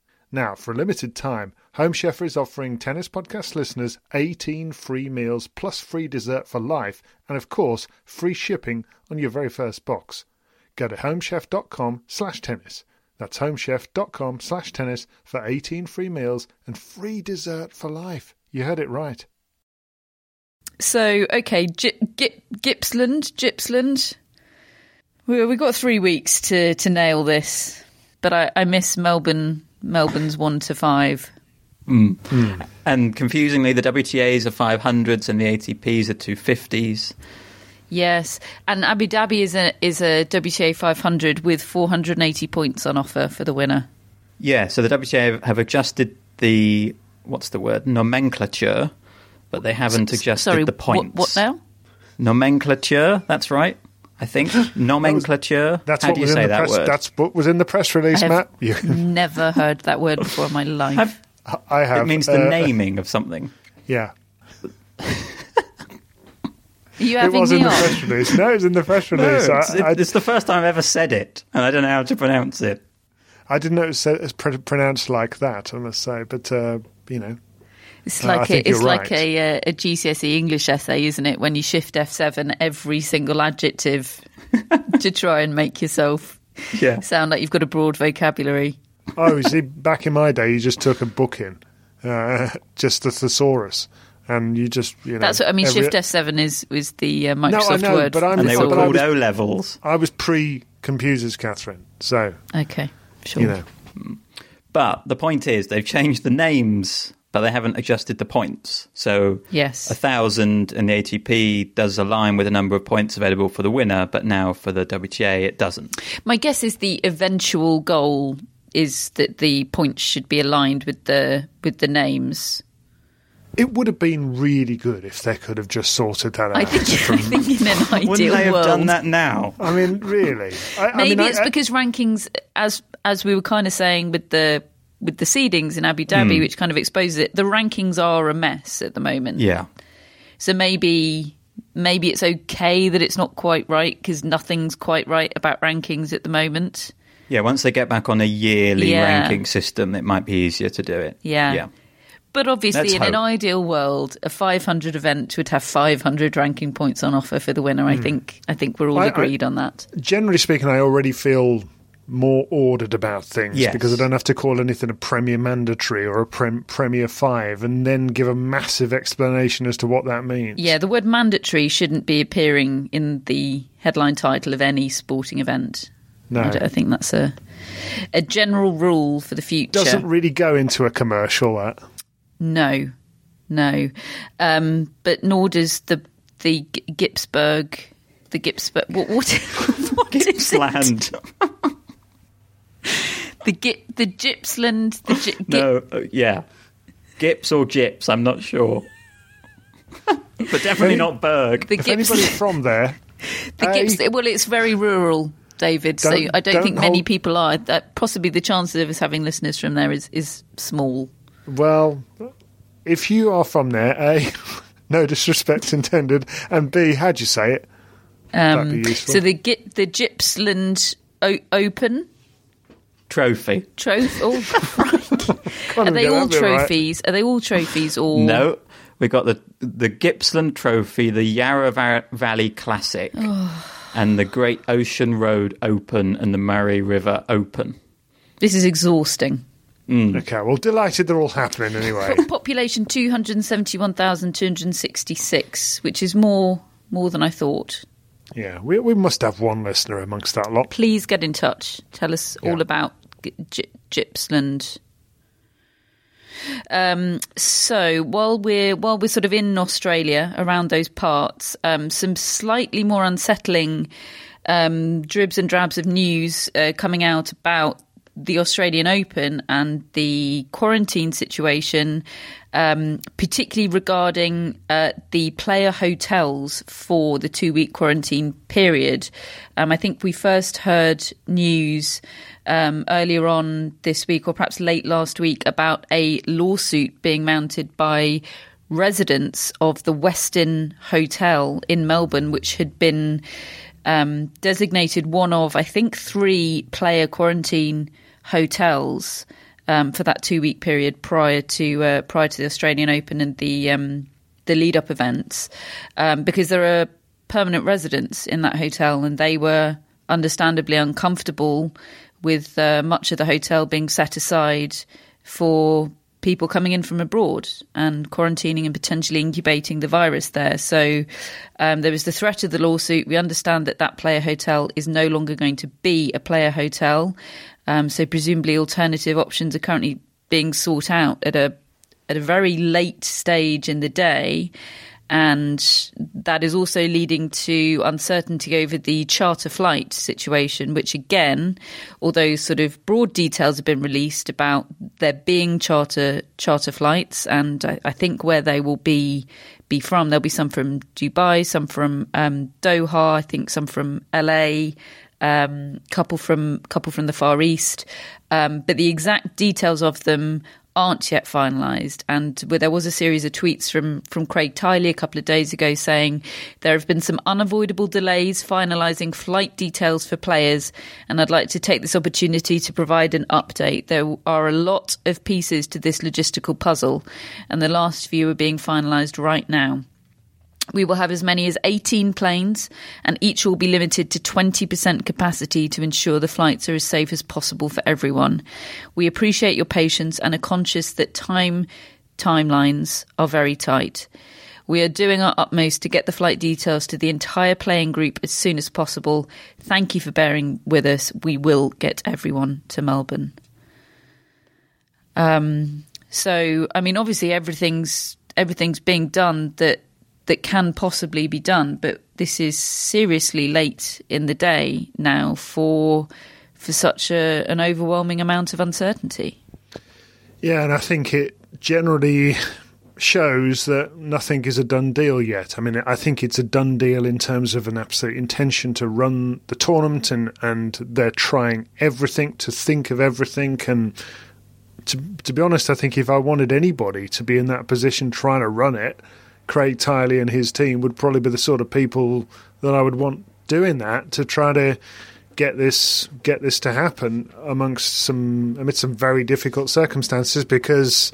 Speaker 9: Now, for a limited time, Home Chef is offering Tennis Podcast listeners 18 free meals plus free dessert for life and, of course, free shipping on your very first box. Go to homechef.com slash tennis. That's homechef.com slash tennis for 18 free meals and free dessert for life. You heard it right.
Speaker 8: So, okay, Gi- Gi- Gippsland, Gippsland. We, we've got three weeks to, to nail this, but I, I miss Melbourne. Melbourne's one to five.
Speaker 5: Mm. And confusingly, the WTAs are 500s and the ATPs are 250s.
Speaker 8: Yes, and Abu Dhabi is a is a WTA 500 with 480 points on offer for the winner.
Speaker 5: Yeah, so the WTA have adjusted the what's the word nomenclature, but they haven't adjusted
Speaker 8: Sorry,
Speaker 5: the
Speaker 8: what,
Speaker 5: points.
Speaker 8: what now?
Speaker 5: Nomenclature. That's right. I think nomenclature.
Speaker 9: That's
Speaker 5: How
Speaker 9: what
Speaker 5: do you
Speaker 9: was
Speaker 5: say
Speaker 9: in the
Speaker 5: that
Speaker 9: press,
Speaker 5: word?
Speaker 9: That's what was in the press release,
Speaker 8: I
Speaker 9: Matt.
Speaker 8: have
Speaker 9: You,
Speaker 8: never heard that word before in my life.
Speaker 5: Have-
Speaker 9: I have.
Speaker 5: it means the
Speaker 9: uh,
Speaker 5: naming of something.
Speaker 9: Yeah.
Speaker 8: Are you
Speaker 9: It
Speaker 8: having
Speaker 9: was in
Speaker 8: me
Speaker 9: the press release. No, it was in the press
Speaker 5: No,
Speaker 9: release.
Speaker 5: it's,
Speaker 9: I, I,
Speaker 5: it's the first time I've ever said it, and I don't know how to pronounce it.
Speaker 9: I didn't know it was said- it's pr- pronounced like that, I must say. But, uh, you know,
Speaker 8: It's
Speaker 9: Uh,
Speaker 8: like
Speaker 9: think
Speaker 8: a, it's
Speaker 9: you're
Speaker 8: like
Speaker 9: right.
Speaker 8: a, uh, a GCSE English essay, isn't it? When you shift F7 every single adjective to try and make yourself
Speaker 5: Yeah.
Speaker 8: sound like you've got a broad vocabulary.
Speaker 9: oh, you see, back in my day, you just took a book in, uh, just the thesaurus, and you just, you know.
Speaker 8: That's what I mean.
Speaker 9: every-
Speaker 8: Shift F7 is is the uh,
Speaker 9: I
Speaker 8: Microsoft
Speaker 9: know,
Speaker 8: word,
Speaker 9: but I'm-
Speaker 5: And they were
Speaker 9: but I
Speaker 5: called
Speaker 9: was-
Speaker 5: O levels.
Speaker 9: I was pre computers, Catherine. So,
Speaker 8: Okay, sure.
Speaker 9: you know.
Speaker 5: But the point is, they've changed the names, but they haven't adjusted the points. So
Speaker 8: Yes.
Speaker 5: a thousand in the ATP does align with the number of points available for the winner, but now for the WTA it doesn't.
Speaker 8: My guess is the eventual goal is that the points should be aligned with the with the names.
Speaker 9: It would have been really good if they could have just sorted that out.
Speaker 8: I think, I think in an ideal
Speaker 5: Wouldn't they have
Speaker 8: world,
Speaker 5: done that now?
Speaker 9: I mean, really. I, I
Speaker 8: maybe
Speaker 9: mean,
Speaker 8: it's
Speaker 9: I,
Speaker 8: because rankings, as as we were kind of saying with the with the seedings in Abu Dhabi, hmm. which kind of exposes it. The rankings are a mess at the moment.
Speaker 5: Yeah.
Speaker 8: So maybe maybe it's okay that it's not quite right because nothing's quite right about rankings at the moment.
Speaker 5: Yeah, once they get back on a yearly
Speaker 8: Yeah.
Speaker 5: ranking system, it might be easier to do it.
Speaker 8: Yeah.
Speaker 5: Yeah.
Speaker 8: But obviously,
Speaker 5: Let's
Speaker 8: in an ideal world, a 500 event would have 500 ranking points on offer for the winner. I hmm. think. I think we're all
Speaker 9: I- I-
Speaker 8: agreed on that.
Speaker 9: generally speaking, I already feel more ordered about things
Speaker 5: Yes.
Speaker 9: because I don't have to call anything a Premier Mandatory or a prem- Premier 5 and then give a massive explanation as to what that means.
Speaker 8: Yeah, the word mandatory shouldn't be appearing in the headline title of any sporting event.
Speaker 9: No.
Speaker 8: I, I think that's a a general rule for the future.
Speaker 9: Doesn't really go into a commercial, that.
Speaker 8: No, no. Um, but nor does the the G- Gipsburg, the Gipsburg. What, what, what is it?
Speaker 5: Gippsland.
Speaker 8: The Gip, the Gippsland, the Gi- Gip,
Speaker 5: no, uh, yeah. Gips or Gips, I'm not sure. but definitely not Berg.
Speaker 8: the
Speaker 9: If
Speaker 8: Gips,
Speaker 9: anybody's from there,
Speaker 8: the
Speaker 9: A,
Speaker 8: Gips. Well, it's very rural, David. so I don't,
Speaker 9: don't
Speaker 8: think many
Speaker 9: hold-
Speaker 8: people are. That possibly the chances of us having listeners from there is is small.
Speaker 9: well, if you are from there, A, no disrespect intended, and B, how'd you say it? That'd be useful.
Speaker 8: Um, So the Gip, the Gippsland o- Open
Speaker 5: Trophy.
Speaker 8: trophy. Oh, crikey. are they all
Speaker 9: that bit right.
Speaker 8: trophies? Are they all trophies or
Speaker 5: No, we got the the Gippsland Trophy, the Yarra Va- Valley Classic, and the Great Ocean Road Open and the Murray River Open.
Speaker 8: This is exhausting. Mm.
Speaker 9: Okay, well, delighted they're all happening anyway.
Speaker 8: Population two hundred seventy-one thousand two hundred sixty-six, which is more more than I thought.
Speaker 9: yeah, we, we must have one listener amongst that lot.
Speaker 8: Please get in touch. Tell us all about G- Gippsland. Um, so while we're while we're sort of in Australia around those parts, um, some slightly more unsettling um, dribs and drabs of news uh, coming out about the Australian Open and the quarantine situation, um, particularly regarding uh, the player hotels for the two week quarantine period. Um, I think we first heard news um, earlier on this week, or perhaps late last week, about a lawsuit being mounted by residents of the Westin Hotel in Melbourne, which had been um, designated one of, I think, three player quarantine hotels um, for that two week period prior to uh, prior to the Australian Open and the um, the lead up events, um, because there are permanent residents in that hotel, and they were understandably uncomfortable with uh, much of the hotel being set aside for people coming in from abroad and quarantining and potentially incubating the virus there. So um, there was the threat of the lawsuit. We understand that that player hotel is no longer going to be a player hotel. Um, so presumably alternative options are currently being sought out at a at a very late stage in the day and that is also leading to uncertainty over the charter flight situation, which again, although sort of broad details have been released about there being charter charter flights, and I, I think where they will be be from, there'll be some from Dubai, some from um, Doha, I think some from LA, um, couple from couple from the Far East, um, but the exact details of them aren't yet finalised. And there was a series of tweets from, from Craig Tiley a couple of days ago saying there have been some unavoidable delays finalising flight details for players. And I'd like to take this opportunity to provide an update. There are a lot of pieces to this logistical puzzle, and the last few are being finalised right now. We will have as many as 18 planes, and each will be limited to 20% capacity to ensure the flights are as safe as possible for everyone. We appreciate your patience and are conscious that time timelines are very tight. We are doing our utmost to get the flight details to the entire playing group as soon as possible. Thank you for bearing with us. We will get everyone to Melbourne. Um, so, I mean, obviously, everything's everything's being done that that can possibly be done, but this is seriously late in the day now for for such a, an overwhelming amount of uncertainty.
Speaker 9: Yeah, and I think it generally shows that nothing is a done deal yet. I mean, I think it's a done deal in terms of an absolute intention to run the tournament, and, and they're trying everything to think of everything. And to, to be honest, I think if I wanted anybody to be in that position trying to run it, Craig Tiley and his team would probably be the sort of people that I would want doing that to try to get this get this to happen amongst some amidst some very difficult circumstances because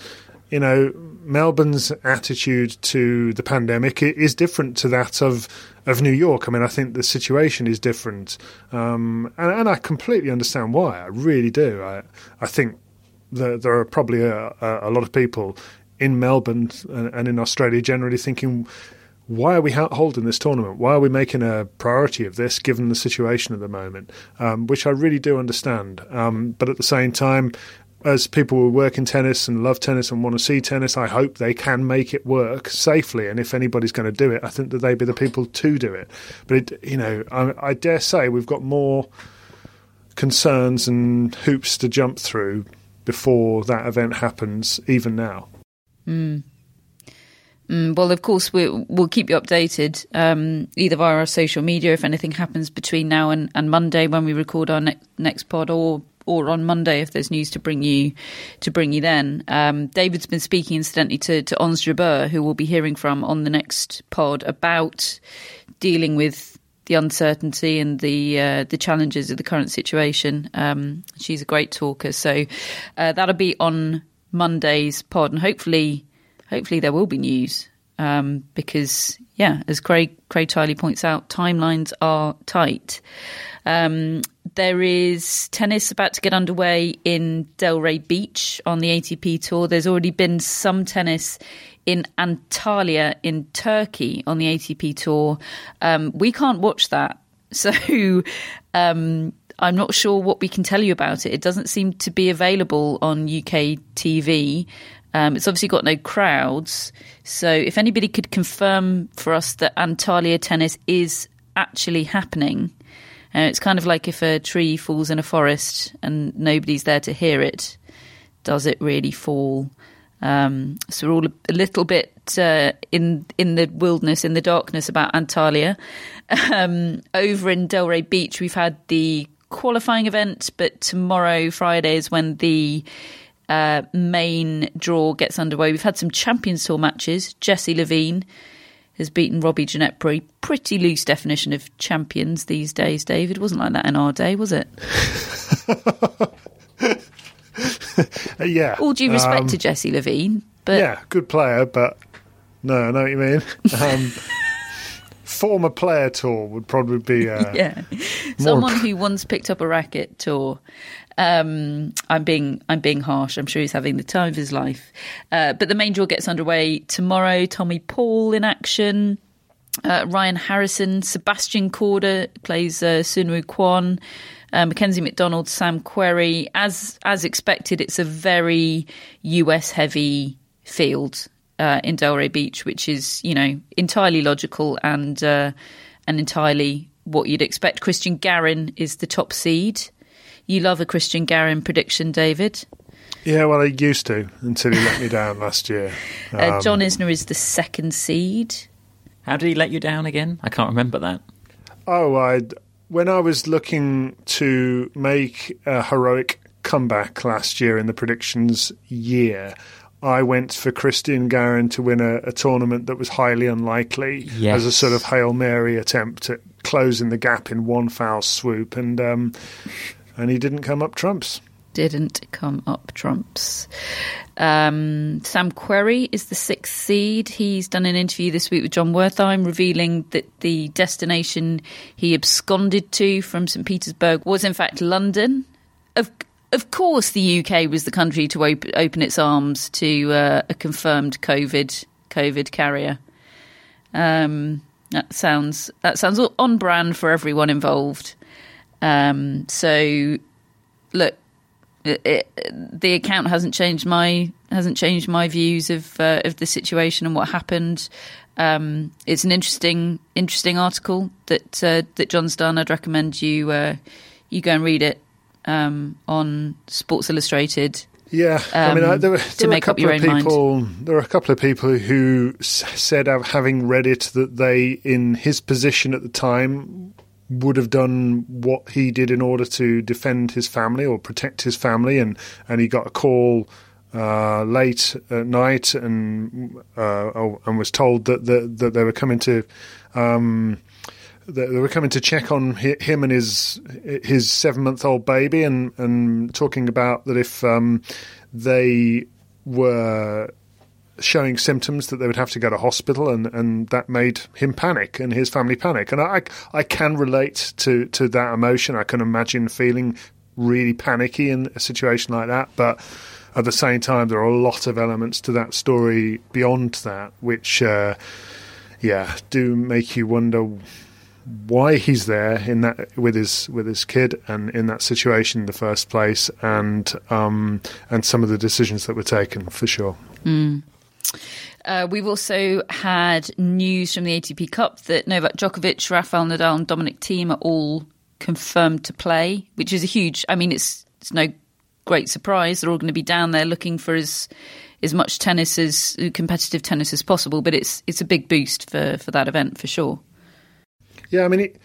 Speaker 9: you know Melbourne's attitude to the pandemic is different to that of of New York. I mean, I think the situation is different, um, and, and, I completely understand why. I really do. I I think that there are probably a, a lot of people in Melbourne and in Australia generally thinking, why are we holding this tournament? Why are we making a priority of this given the situation at the moment? Um, which I really do understand. Um, but at the same time, as people who work in tennis and love tennis and want to see tennis, I hope they can make it work safely. And if anybody's going to do it, I think that they'd be the people to do it. But it, you know, I, I dare say we've got more concerns and hoops to jump through before that event happens, even now.
Speaker 8: Mm. Mm, well, of course, we, will keep you updated um, either via our social media if anything happens between now and, and Monday when we record our ne- next pod, or or on Monday if there's news to bring you to bring you then. Um, David's been speaking incidentally to to Ons Jabeur, who we'll be hearing from on the next pod about dealing with the uncertainty and the uh, the challenges of the current situation. Um, she's a great talker, so uh, that'll be on Monday's pod, and hopefully, hopefully there will be news um, because, yeah, as Craig Craig Tiley points out, timelines are tight. Um, there is tennis about to get underway in Delray Beach on the ATP Tour. There's already been some tennis in Antalya in Turkey on the ATP Tour. Um, we can't watch that, so um, I'm not sure what we can tell you about it. It doesn't seem to be available on UK TV. Um, it's obviously got no crowds. So if anybody could confirm for us that Antalya tennis is actually happening, uh, it's kind of like if a tree falls in a forest and nobody's there to hear it. Does it really fall? Um, so we're all a, little bit uh, in in the wilderness, in the darkness about Antalya. Um, over in Delray Beach, we've had the qualifying event, but tomorrow, Friday, is when the uh, main draw gets underway. We've had some Champions Tour matches. Jesse Levine has beaten Robbie Ginepri. Pretty loose definition of champions these days, David. Wasn't like that in our day, was it?
Speaker 9: yeah.
Speaker 8: All due respect um, to Jesse Levine, but
Speaker 9: yeah, good player, but no, I know what you mean. Um, former player tour would probably be uh,
Speaker 8: yeah, someone who once picked up a racket tour. Um, I'm being I'm being harsh. I'm sure he's having the time of his life. Uh, but the main draw gets underway tomorrow. Tommy Paul in action. Uh, Ryan Harrison, Sebastian Corda plays uh, Soonwoo Kwon, uh, Mackenzie McDonald, Sam Querrey. As as expected, it's a very US heavy field uh, in Delray Beach, which is you know entirely logical and uh, and entirely what you'd expect. Christian Garin is the top seed. You love a Christian Garin prediction, David.
Speaker 9: Yeah, well, I used to until he let me down last year.
Speaker 8: Uh,
Speaker 9: Um,
Speaker 8: John Isner is the second seed.
Speaker 5: How did he let you down again? I can't remember that.
Speaker 9: Oh, I when I was looking to make a heroic comeback last year in the predictions year, I went for Christian Garin to win a, a tournament that was highly unlikely
Speaker 5: Yes.
Speaker 9: as a sort of hail mary attempt at closing the gap in one foul swoop, and um, and he didn't come up trumps.
Speaker 8: Didn't come up trumps. Um, Sam Querrey is the sixth seed. He's done an interview this week with Jon Wertheim, revealing that the destination he absconded to from St Petersburg was in fact London. Of of course, the UK was the country to op- open its arms to uh, a confirmed COVID COVID carrier. Um, that sounds that sounds on brand for everyone involved. Um, so, look, it, it, the account hasn't changed my hasn't changed my views of uh, of the situation and what happened. Um, it's an interesting interesting article that uh, that John's done. I'd recommend you uh, you go and read it um, on Sports Illustrated.
Speaker 9: Yeah, I mean,
Speaker 8: um,
Speaker 9: I, there were,
Speaker 8: to
Speaker 9: there were a
Speaker 8: make up
Speaker 9: couple
Speaker 8: your
Speaker 9: of
Speaker 8: own mind.
Speaker 9: people. There were a couple of people who s- said, uh, having read it, that they, in his position at the time, would have done what he did in order to defend his family or protect his family, and and he got a call uh, late at night and uh, oh, and was told that that, that they were coming to. Um, they were coming to check on him and his his seven month old baby, and and talking about that if um, they were showing symptoms that they would have to go to hospital, and, and that made him panic and his family panic. And I I can relate to to that emotion. I can imagine feeling really panicky in a situation like that, but. At the same time, there are a lot of elements to that story beyond that, which, uh, yeah, do make you wonder why he's there in that with his with his kid and in that situation in the first place, and um, and some of the decisions that were taken for sure.
Speaker 8: Uh, we've also had news from the ATP Cup that Novak Djokovic, Rafael Nadal, and Dominic Thiem are all confirmed to play, which is a huge. I mean, it's it's no great surprise. They're all going to be down there looking for as as much tennis as competitive tennis as possible. But it's it's a big boost for for that event for sure.
Speaker 9: Yeah, I mean it.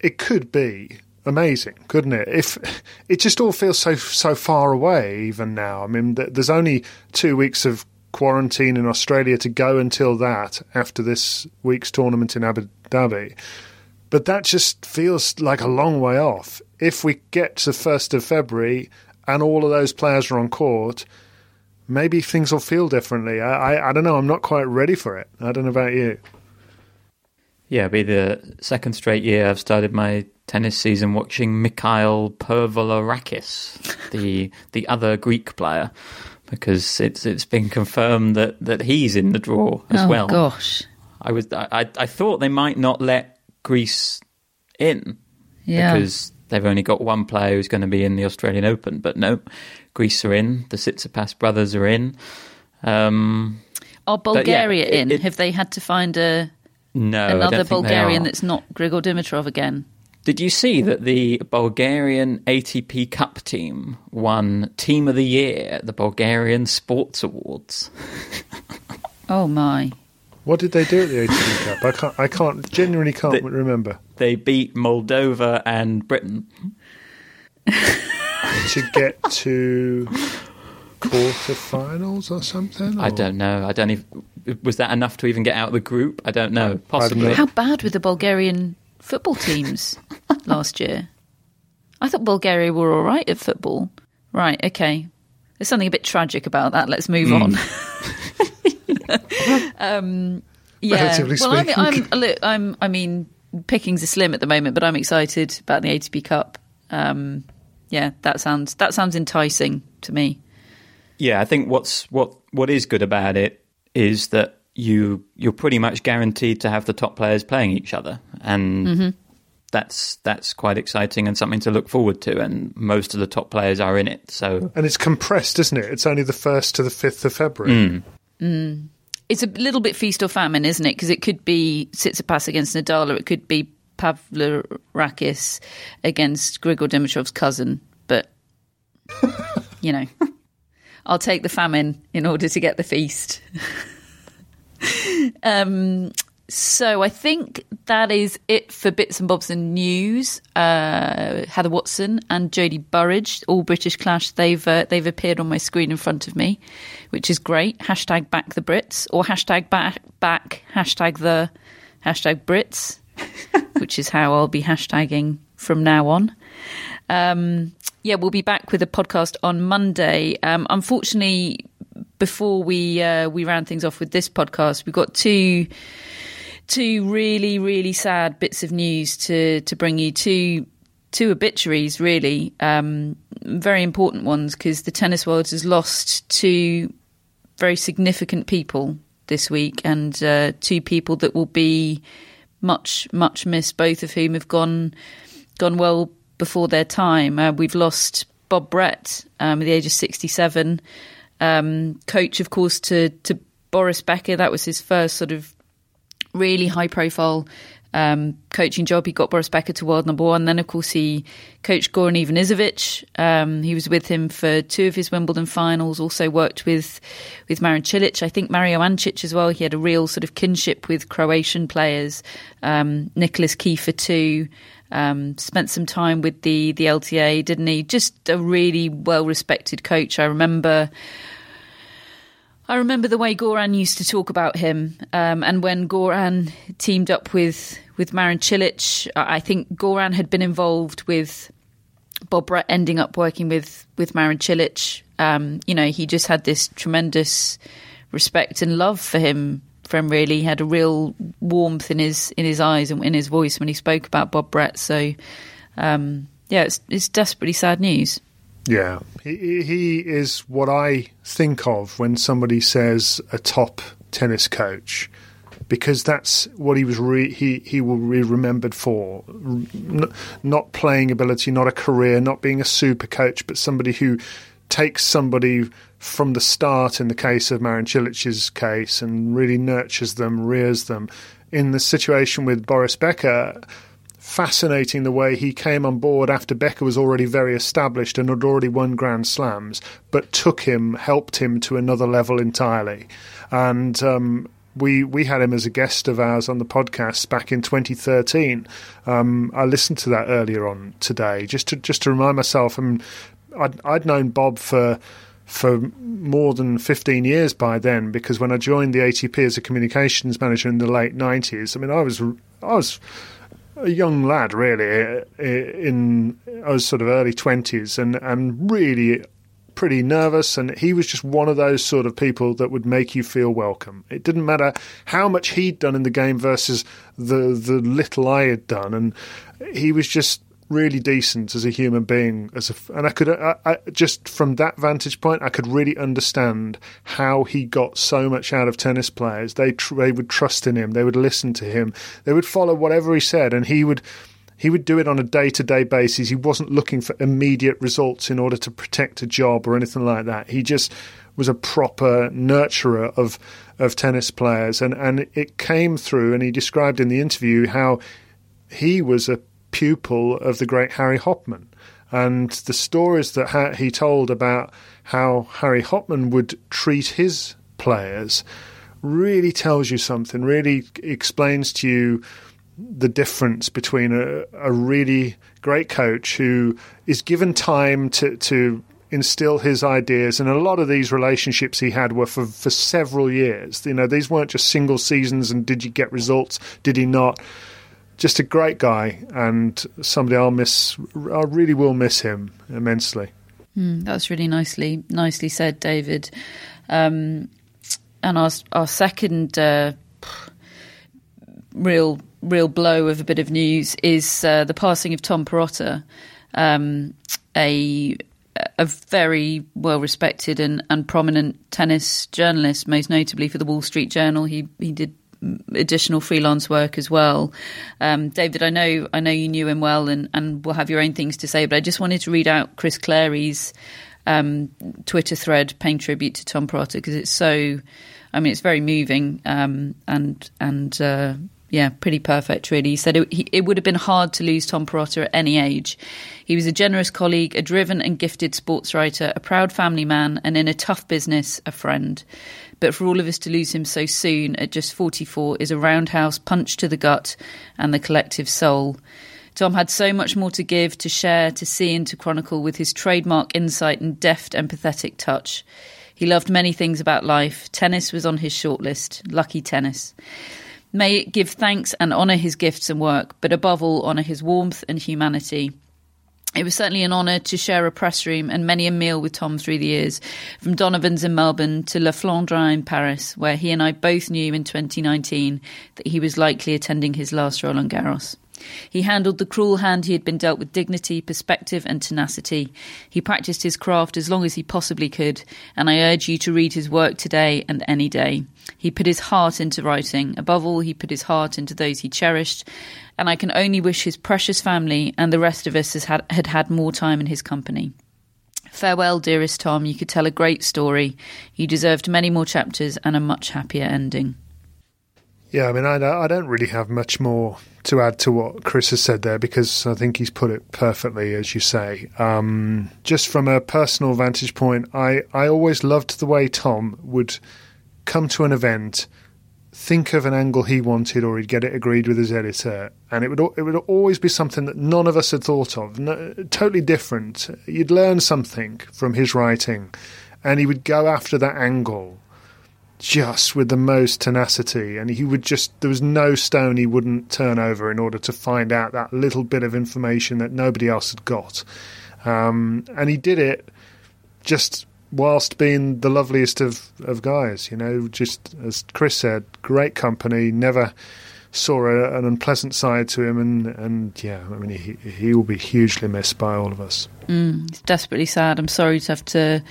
Speaker 9: It could be amazing, couldn't it? If it just all feels so so far away, even now. I mean, there's only two weeks of quarantine in Australia to go until that after this week's tournament in Abu Dhabi. But that just feels like a long way off. If we get to first of February and all of those players are on court, maybe things will feel differently. I, I, I don't know. I'm not quite ready for it. I don't know about you.
Speaker 5: Yeah, it'll be the second straight year I've started my tennis season watching Mikhail Pervolarakis, the the other Greek player, because it's it's been confirmed that, that he's in the draw as
Speaker 8: oh
Speaker 5: well.
Speaker 8: gosh,
Speaker 5: I was I, I thought they might not let Greece in
Speaker 8: yeah.
Speaker 5: because they've only got one player who's going to be in the Australian Open, but no, Greece are in. The Tsitsipas brothers are in. Um,
Speaker 8: Are
Speaker 5: But yeah,
Speaker 8: Bulgaria
Speaker 5: it-
Speaker 8: in?
Speaker 5: it-
Speaker 8: Have they had to find a
Speaker 5: no, I don't
Speaker 8: another
Speaker 5: think they
Speaker 8: Bulgarian
Speaker 5: are.
Speaker 8: that's not Grigor Dimitrov again?
Speaker 5: Did you see that the Bulgarian ATP Cup team won Team of the Year at the Bulgarian Sports Awards?
Speaker 8: Oh my!
Speaker 9: What did they do at the ATP Cup? I can't. I can't. Genuinely can't
Speaker 5: The-
Speaker 9: remember.
Speaker 5: They beat Moldova and Britain.
Speaker 9: To get to quarterfinals or something.
Speaker 5: I don't know. I don't even. Was that enough to even get out of the group? I don't know. Possibly.
Speaker 8: How bad were the Bulgarian football teams last year? I thought Bulgaria were all right at football. Right, okay. There's something a bit tragic about that. Let's move on. um, Yeah.
Speaker 9: relatively
Speaker 8: well, I'm. I'm, a li- I'm, I mean, pickings are slim at the moment, but I'm excited about the ATP Cup. Um, yeah, that sounds that sounds enticing to me.
Speaker 5: Yeah, I think what's what what is good about it is that you you're pretty much guaranteed to have the top players playing each other, and
Speaker 8: Mm-hmm.
Speaker 5: that's that's quite exciting and something to look forward to. And most of the top players are in it, so
Speaker 9: and it's compressed, isn't it? It's only the first to the fifth of February.
Speaker 8: It's a little bit feast or famine, isn't it? Because it could be Tsitsipas against Nadal, or it could be Pavlarakis against Grigor Dimitrov's cousin. But you know, I'll take the famine in order to get the feast. um, so I think that is it for bits and bobs and news. Uh, Heather Watson and Jodie Burrage, all British Clash. They've uh, they've appeared on my screen in front of me, which is great. Hashtag back the Brits or hashtag back back hashtag the hashtag Brits, which is how I'll be hashtagging from now on. Um, yeah, we'll be back with a podcast on Monday. Um, unfortunately, before we uh, we round things off with this podcast, we've got two two really really sad bits of news to to bring you two two obituaries really um, very important ones because the tennis world has lost two very significant people this week and uh, two people that will be much much missed both of whom have gone gone well before their time uh, we've lost Bob Brett um, at the age of 67 um, coach of course to to Boris Becker that was his first sort of really high profile um, coaching job. He got Boris Becker to world number one. Then, of course, he coached Goran Ivanisevic. Um, he was with him for two of his Wimbledon finals. Also worked with with Marin Cilic. I think Mario Ancic as well. He had a real sort of kinship with Croatian players. Um, Nicolas Kiefer too. Um, spent some time with the the LTA, didn't he? Just a really well respected coach. I remember. I remember the way Goran used to talk about him, um, and when Goran teamed up with with Marin Cilic, I think Goran had been involved with Bob Brett ending up working with with Marin Cilic. Um, you know, he just had this tremendous respect and love for him. Him, really, had a real warmth in his in his eyes and in his voice when he spoke about Bob Brett. So, um, yeah, it's it's desperately sad news.
Speaker 9: Yeah, he, he is what I think of when somebody says a top tennis coach, because that's what he was. Re- he he will be remembered for, not playing ability, not a career, not being a super coach, but somebody who takes somebody from the start. In the case of Marin Cilic's case, and really nurtures them, rears them. In the situation with Boris Becker fascinating the way he came on board after Becker was already very established and had already won Grand Slams, but took him, helped him to another level entirely. And um, we we had him as a guest of ours on the podcast back in 2013. Um, I listened to that earlier on today just to just to remind myself. And I'd, I'd known Bob for for more than 15 years by then because when I joined the ATP as a communications manager in the late 90s, I mean I was I was a young lad, really. Eh, eh, in I was sort of early twenties, and and really pretty nervous. And he was just one of those sort of people that would make you feel welcome. It didn't matter how much he'd done in the game versus the the little I had done, and he was just really decent as a human being. As a, and I could I, I, just from that vantage point, I could really understand how he got so much out of tennis players. They tr- they would trust in him. They would listen to him. They would follow whatever he said, and he would. He would do it on a day to day basis. He wasn't looking for immediate results in order to protect a job or anything like that. He just was a proper nurturer of of tennis players, and and it came through. And he described in the interview how he was a pupil of the great Harry Hopman. And the stories that he told about how Harry Hopman would treat his players really tells you something, really explains to you the difference between a, a really great coach who is given time to, to instill his ideas. And a lot of these relationships he had were for, for several years. You know, these weren't just single seasons and did you get results, did he not? Just a great guy and somebody I'll miss. I really will miss him immensely.
Speaker 8: Mm, that's really nicely nicely said, David. Um, and our our second uh, real real blow of a bit of news is uh, the passing of Tom Perrotta, um, a a very well respected and, and prominent tennis journalist, most notably for the Wall Street Journal. He he did additional freelance work as well. Um, David, I know I know you knew him well and, and will have your own things to say, but I just wanted to read out Chris Clarey's um, Twitter thread paying tribute to Tom Perrotta because it's so. I mean, it's very moving um, and and uh, yeah, pretty perfect, really. He said it, he, it would have been hard to lose Tom Perrotta at any age. He was a generous colleague, a driven and gifted sports writer, a proud family man, and in a tough business, a friend. But for all of us to lose him so soon at just 44 is a roundhouse punch to the gut and the collective soul. Tom had so much more to give, to share, to see, and to chronicle with his trademark insight and deft, empathetic touch. He loved many things about life. Tennis was on his shortlist. Lucky tennis. May it give thanks and honour his gifts and work, but above all, honour his warmth and humanity. It was certainly an honour to share a press room and many a meal with Tom through the years, from Donovan's in Melbourne to Le Flandrin in Paris, where he and I both knew in 2019 that he was likely attending his last Roland Garros. He handled the cruel hand he had been dealt with dignity, perspective, and tenacity. He practiced his craft as long as he possibly could, and I urge you to read his work today and any day. He put his heart into writing. Above all, he put his heart into those he cherished, and I can only wish his precious family and the rest of us had had, had more time in his company. Farewell, dearest Tom. You could tell a great story. You deserved many more chapters and a much happier ending.
Speaker 9: Yeah, I mean, I, I don't really have much more to add to what Chris has said there because I think he's put it perfectly, as you say. Um, just from a personal vantage point, I, I always loved the way Tom would come to an event, think of an angle he wanted, or he'd get it agreed with his editor, and it would it would always be something that none of us had thought of, no, totally different. You'd learn something from his writing, and he would go after that angle just with the most tenacity and he would just there was no stone he wouldn't turn over in order to find out that little bit of information that nobody else had got. Um, and he did it just whilst being the loveliest of, of guys you know just as chris said great company never saw a, an unpleasant side to him and, and yeah i mean he, he will be hugely missed by all of us.
Speaker 8: Mm, it's desperately sad. I'm sorry to have to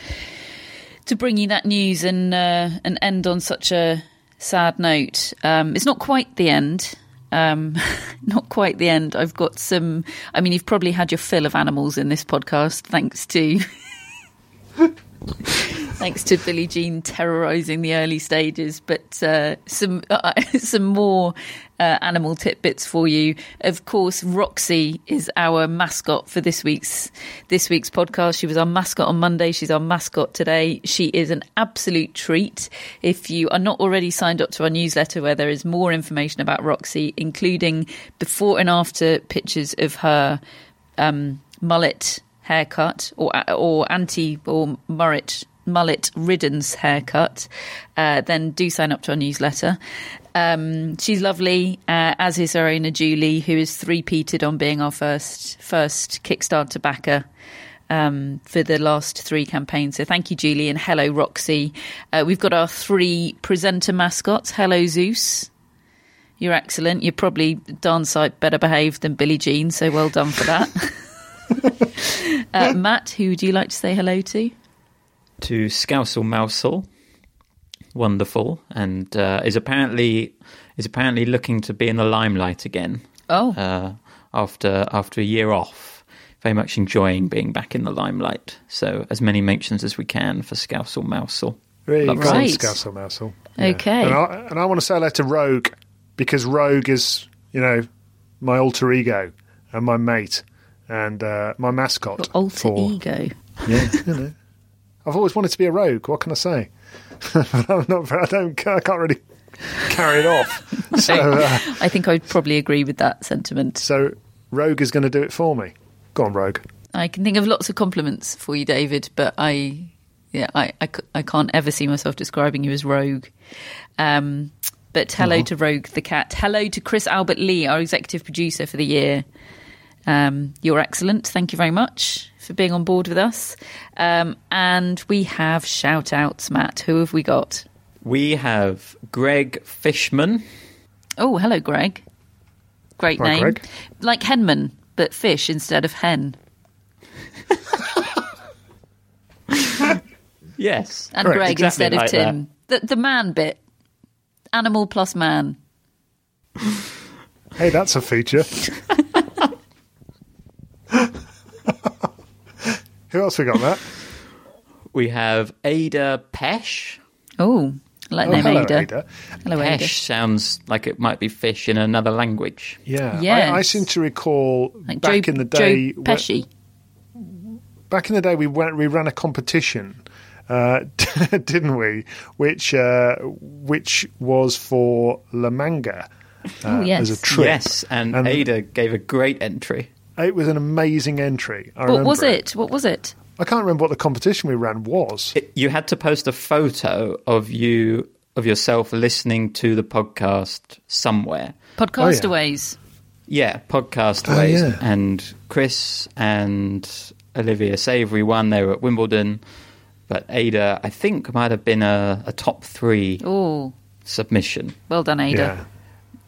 Speaker 8: to bring you that news and uh, and end on such a sad note. Um, it's not quite the end. Um, not quite the end. I've got some. I mean, you've probably had your fill of animals in this podcast, thanks to thanks to Billie Jean terrorising the early stages. But uh, some uh, some more uh, animal tidbits for you. Of course, Roxy is our mascot for this week's this week's podcast. She was our mascot on Monday. She's our mascot today. She is an absolute treat. If you are not already signed up to our newsletter, where there is more information about Roxy, including before and after pictures of her um, mullet haircut or or anti or mullet mullet riddens haircut, uh, then do sign up to our newsletter. Um, she's lovely, uh, as is our owner Julie, who is three-peated on being our first first Kickstarter backer. Um, for the last three campaigns. So thank you, Julie, and hello, Roxy. Uh, we've got our three presenter mascots. Hello, Zeus. You're excellent. You're probably darn sight better behaved than Billie Jean, so well done for that. uh, Matt, who would you like to say hello to?
Speaker 5: To Scousel Mousel, wonderful, and uh, is apparently is apparently looking to be in the limelight again.
Speaker 8: Oh,
Speaker 5: uh, after after a year off, very much enjoying being back in the limelight. So as many mentions as we can for Scousel Mousel.
Speaker 9: Really,
Speaker 8: Lovely. Right.
Speaker 9: Scousel Mousel.
Speaker 8: Okay.
Speaker 9: And I, and I want to say hello to Rogue because Rogue is, you know, my alter ego and my mate and uh, my mascot.
Speaker 8: Your alter
Speaker 9: for,
Speaker 8: ego.
Speaker 9: Yeah, you know. I've always wanted to be a rogue. What can I say? I'm not. I don't. I can't really carry it off. So, uh,
Speaker 8: I think I'd probably agree with that sentiment.
Speaker 9: so Rogue is going to do it for me. Go on, Rogue.
Speaker 8: I can think of lots of compliments for you, David, but I, yeah, I, I, I can't ever see myself describing you as rogue. Um, but hello to Rogue the cat. Hello to Chris Albert Lee, our executive producer for the year. Um, you're excellent. Thank you very much for being on board with us. Um, and we have shout outs, Matt. Who have we got?
Speaker 5: We have Greg Fishman,
Speaker 8: Oh, hello, Greg. Great
Speaker 9: Hi,
Speaker 8: name.
Speaker 9: Greg.
Speaker 8: Like Henman, but fish instead of hen.
Speaker 5: Yes.
Speaker 8: And
Speaker 9: Correct,
Speaker 8: Greg
Speaker 5: exactly
Speaker 8: instead of
Speaker 5: like
Speaker 8: Tim. The, the man bit. Animal plus man.
Speaker 9: Hey, that's a feature. Who else we got that?
Speaker 5: We have Ada Pesh.
Speaker 8: Oh, like
Speaker 9: Oh,
Speaker 8: name
Speaker 9: hello,
Speaker 8: Ada.
Speaker 9: Ada.
Speaker 8: Hello, Ada.
Speaker 5: Pesh sounds like it might be fish in another language.
Speaker 9: Yeah,
Speaker 8: Yes.
Speaker 9: I, I seem to recall
Speaker 8: Like
Speaker 9: back
Speaker 8: Joe,
Speaker 9: in the day.
Speaker 8: Joe
Speaker 9: when-
Speaker 8: Pesci.
Speaker 9: back in the day, we went, we ran a competition, uh, didn't we? Which uh, which was for La Manga uh,
Speaker 8: Oh, yes.
Speaker 9: as a trip.
Speaker 5: Yes, and,
Speaker 9: And-
Speaker 5: Ada gave a great entry.
Speaker 9: It was an amazing entry. I
Speaker 8: What was it? What was it?
Speaker 9: I can't remember what the competition we ran was.
Speaker 5: It- you had to post a photo of you of yourself listening to the podcast somewhere.
Speaker 8: Podcastaways.
Speaker 5: Oh, yeah, podcast
Speaker 9: Oh,
Speaker 5: ways.
Speaker 9: yeah.
Speaker 5: And Chris and Olivia Savory won. They were at Wimbledon, but Ada, I think, might have been a, a top three
Speaker 8: Oh,
Speaker 5: submission.
Speaker 8: well done, Ada.
Speaker 9: Yeah.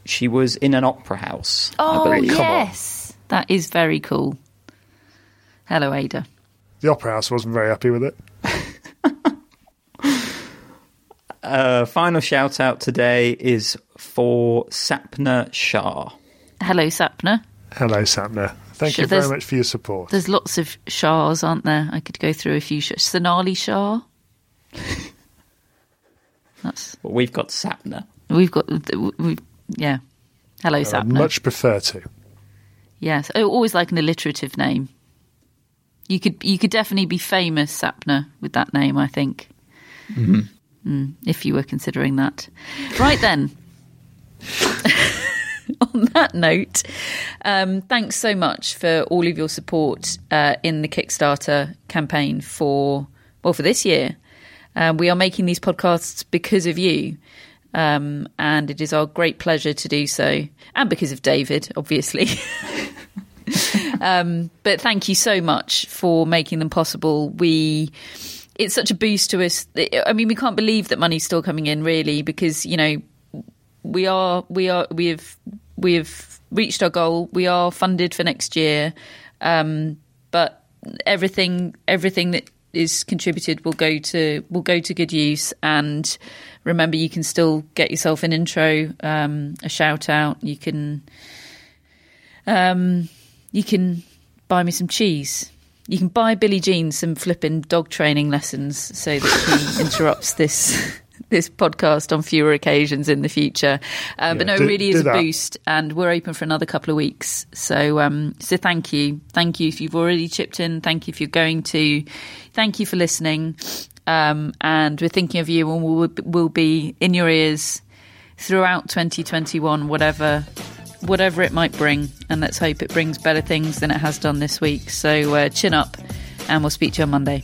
Speaker 5: She was in an opera house. I
Speaker 8: Oh,
Speaker 5: believe.
Speaker 8: yes. That is very cool. Hello, Ada.
Speaker 9: The Opera House wasn't very happy with it.
Speaker 5: Uh, final shout out today is for Sapna Shah.
Speaker 8: Hello, Sapna.
Speaker 9: Hello, Sapna. Thank
Speaker 8: Sure,
Speaker 9: you very much for your support.
Speaker 8: There's lots of Shahs, aren't there? I could go through a few. Shah. Sonali Shah. That's
Speaker 5: But we've got Sapna.
Speaker 8: we've got. We, yeah. Hello,
Speaker 9: I'd
Speaker 8: Sapna.
Speaker 9: much prefer to.
Speaker 8: Yes. Oh, always like an alliterative name. You could you could definitely be famous, Sapna, with that name. I think. Mm, if you were considering that. Right then. On that note, um, thanks so much for all of your support uh, in the Kickstarter campaign for well for this year. Um, we are making these podcasts because of you, um, and it is our great pleasure to do so, and because of David, obviously. um, but thank you so much for making them possible. We it's such a boost to us. I mean, we can't believe that money's still coming in, really, because you know we are we are we have we have reached our goal. We are funded for next year, um, but everything everything that is contributed will go to will go to good use. And remember, you can still get yourself an intro, um, a shout out. You can um, you can buy me some cheese. You can buy Billie Jean some flipping dog training lessons so that she interrupts this this podcast on fewer occasions in the future. Um, but no,
Speaker 9: do-
Speaker 8: it really is a
Speaker 9: that.
Speaker 8: boost, and we're open for another couple of weeks. So, um, so thank you, thank you if you've already chipped in. Thank you if you're going to. Thank you for listening. Um, and we're thinking of you, and we'll, we'll be in your ears throughout 2021, whatever whatever it might bring. And let's hope it brings better things than it has done this week. So uh, chin up, and we'll speak to you on Monday.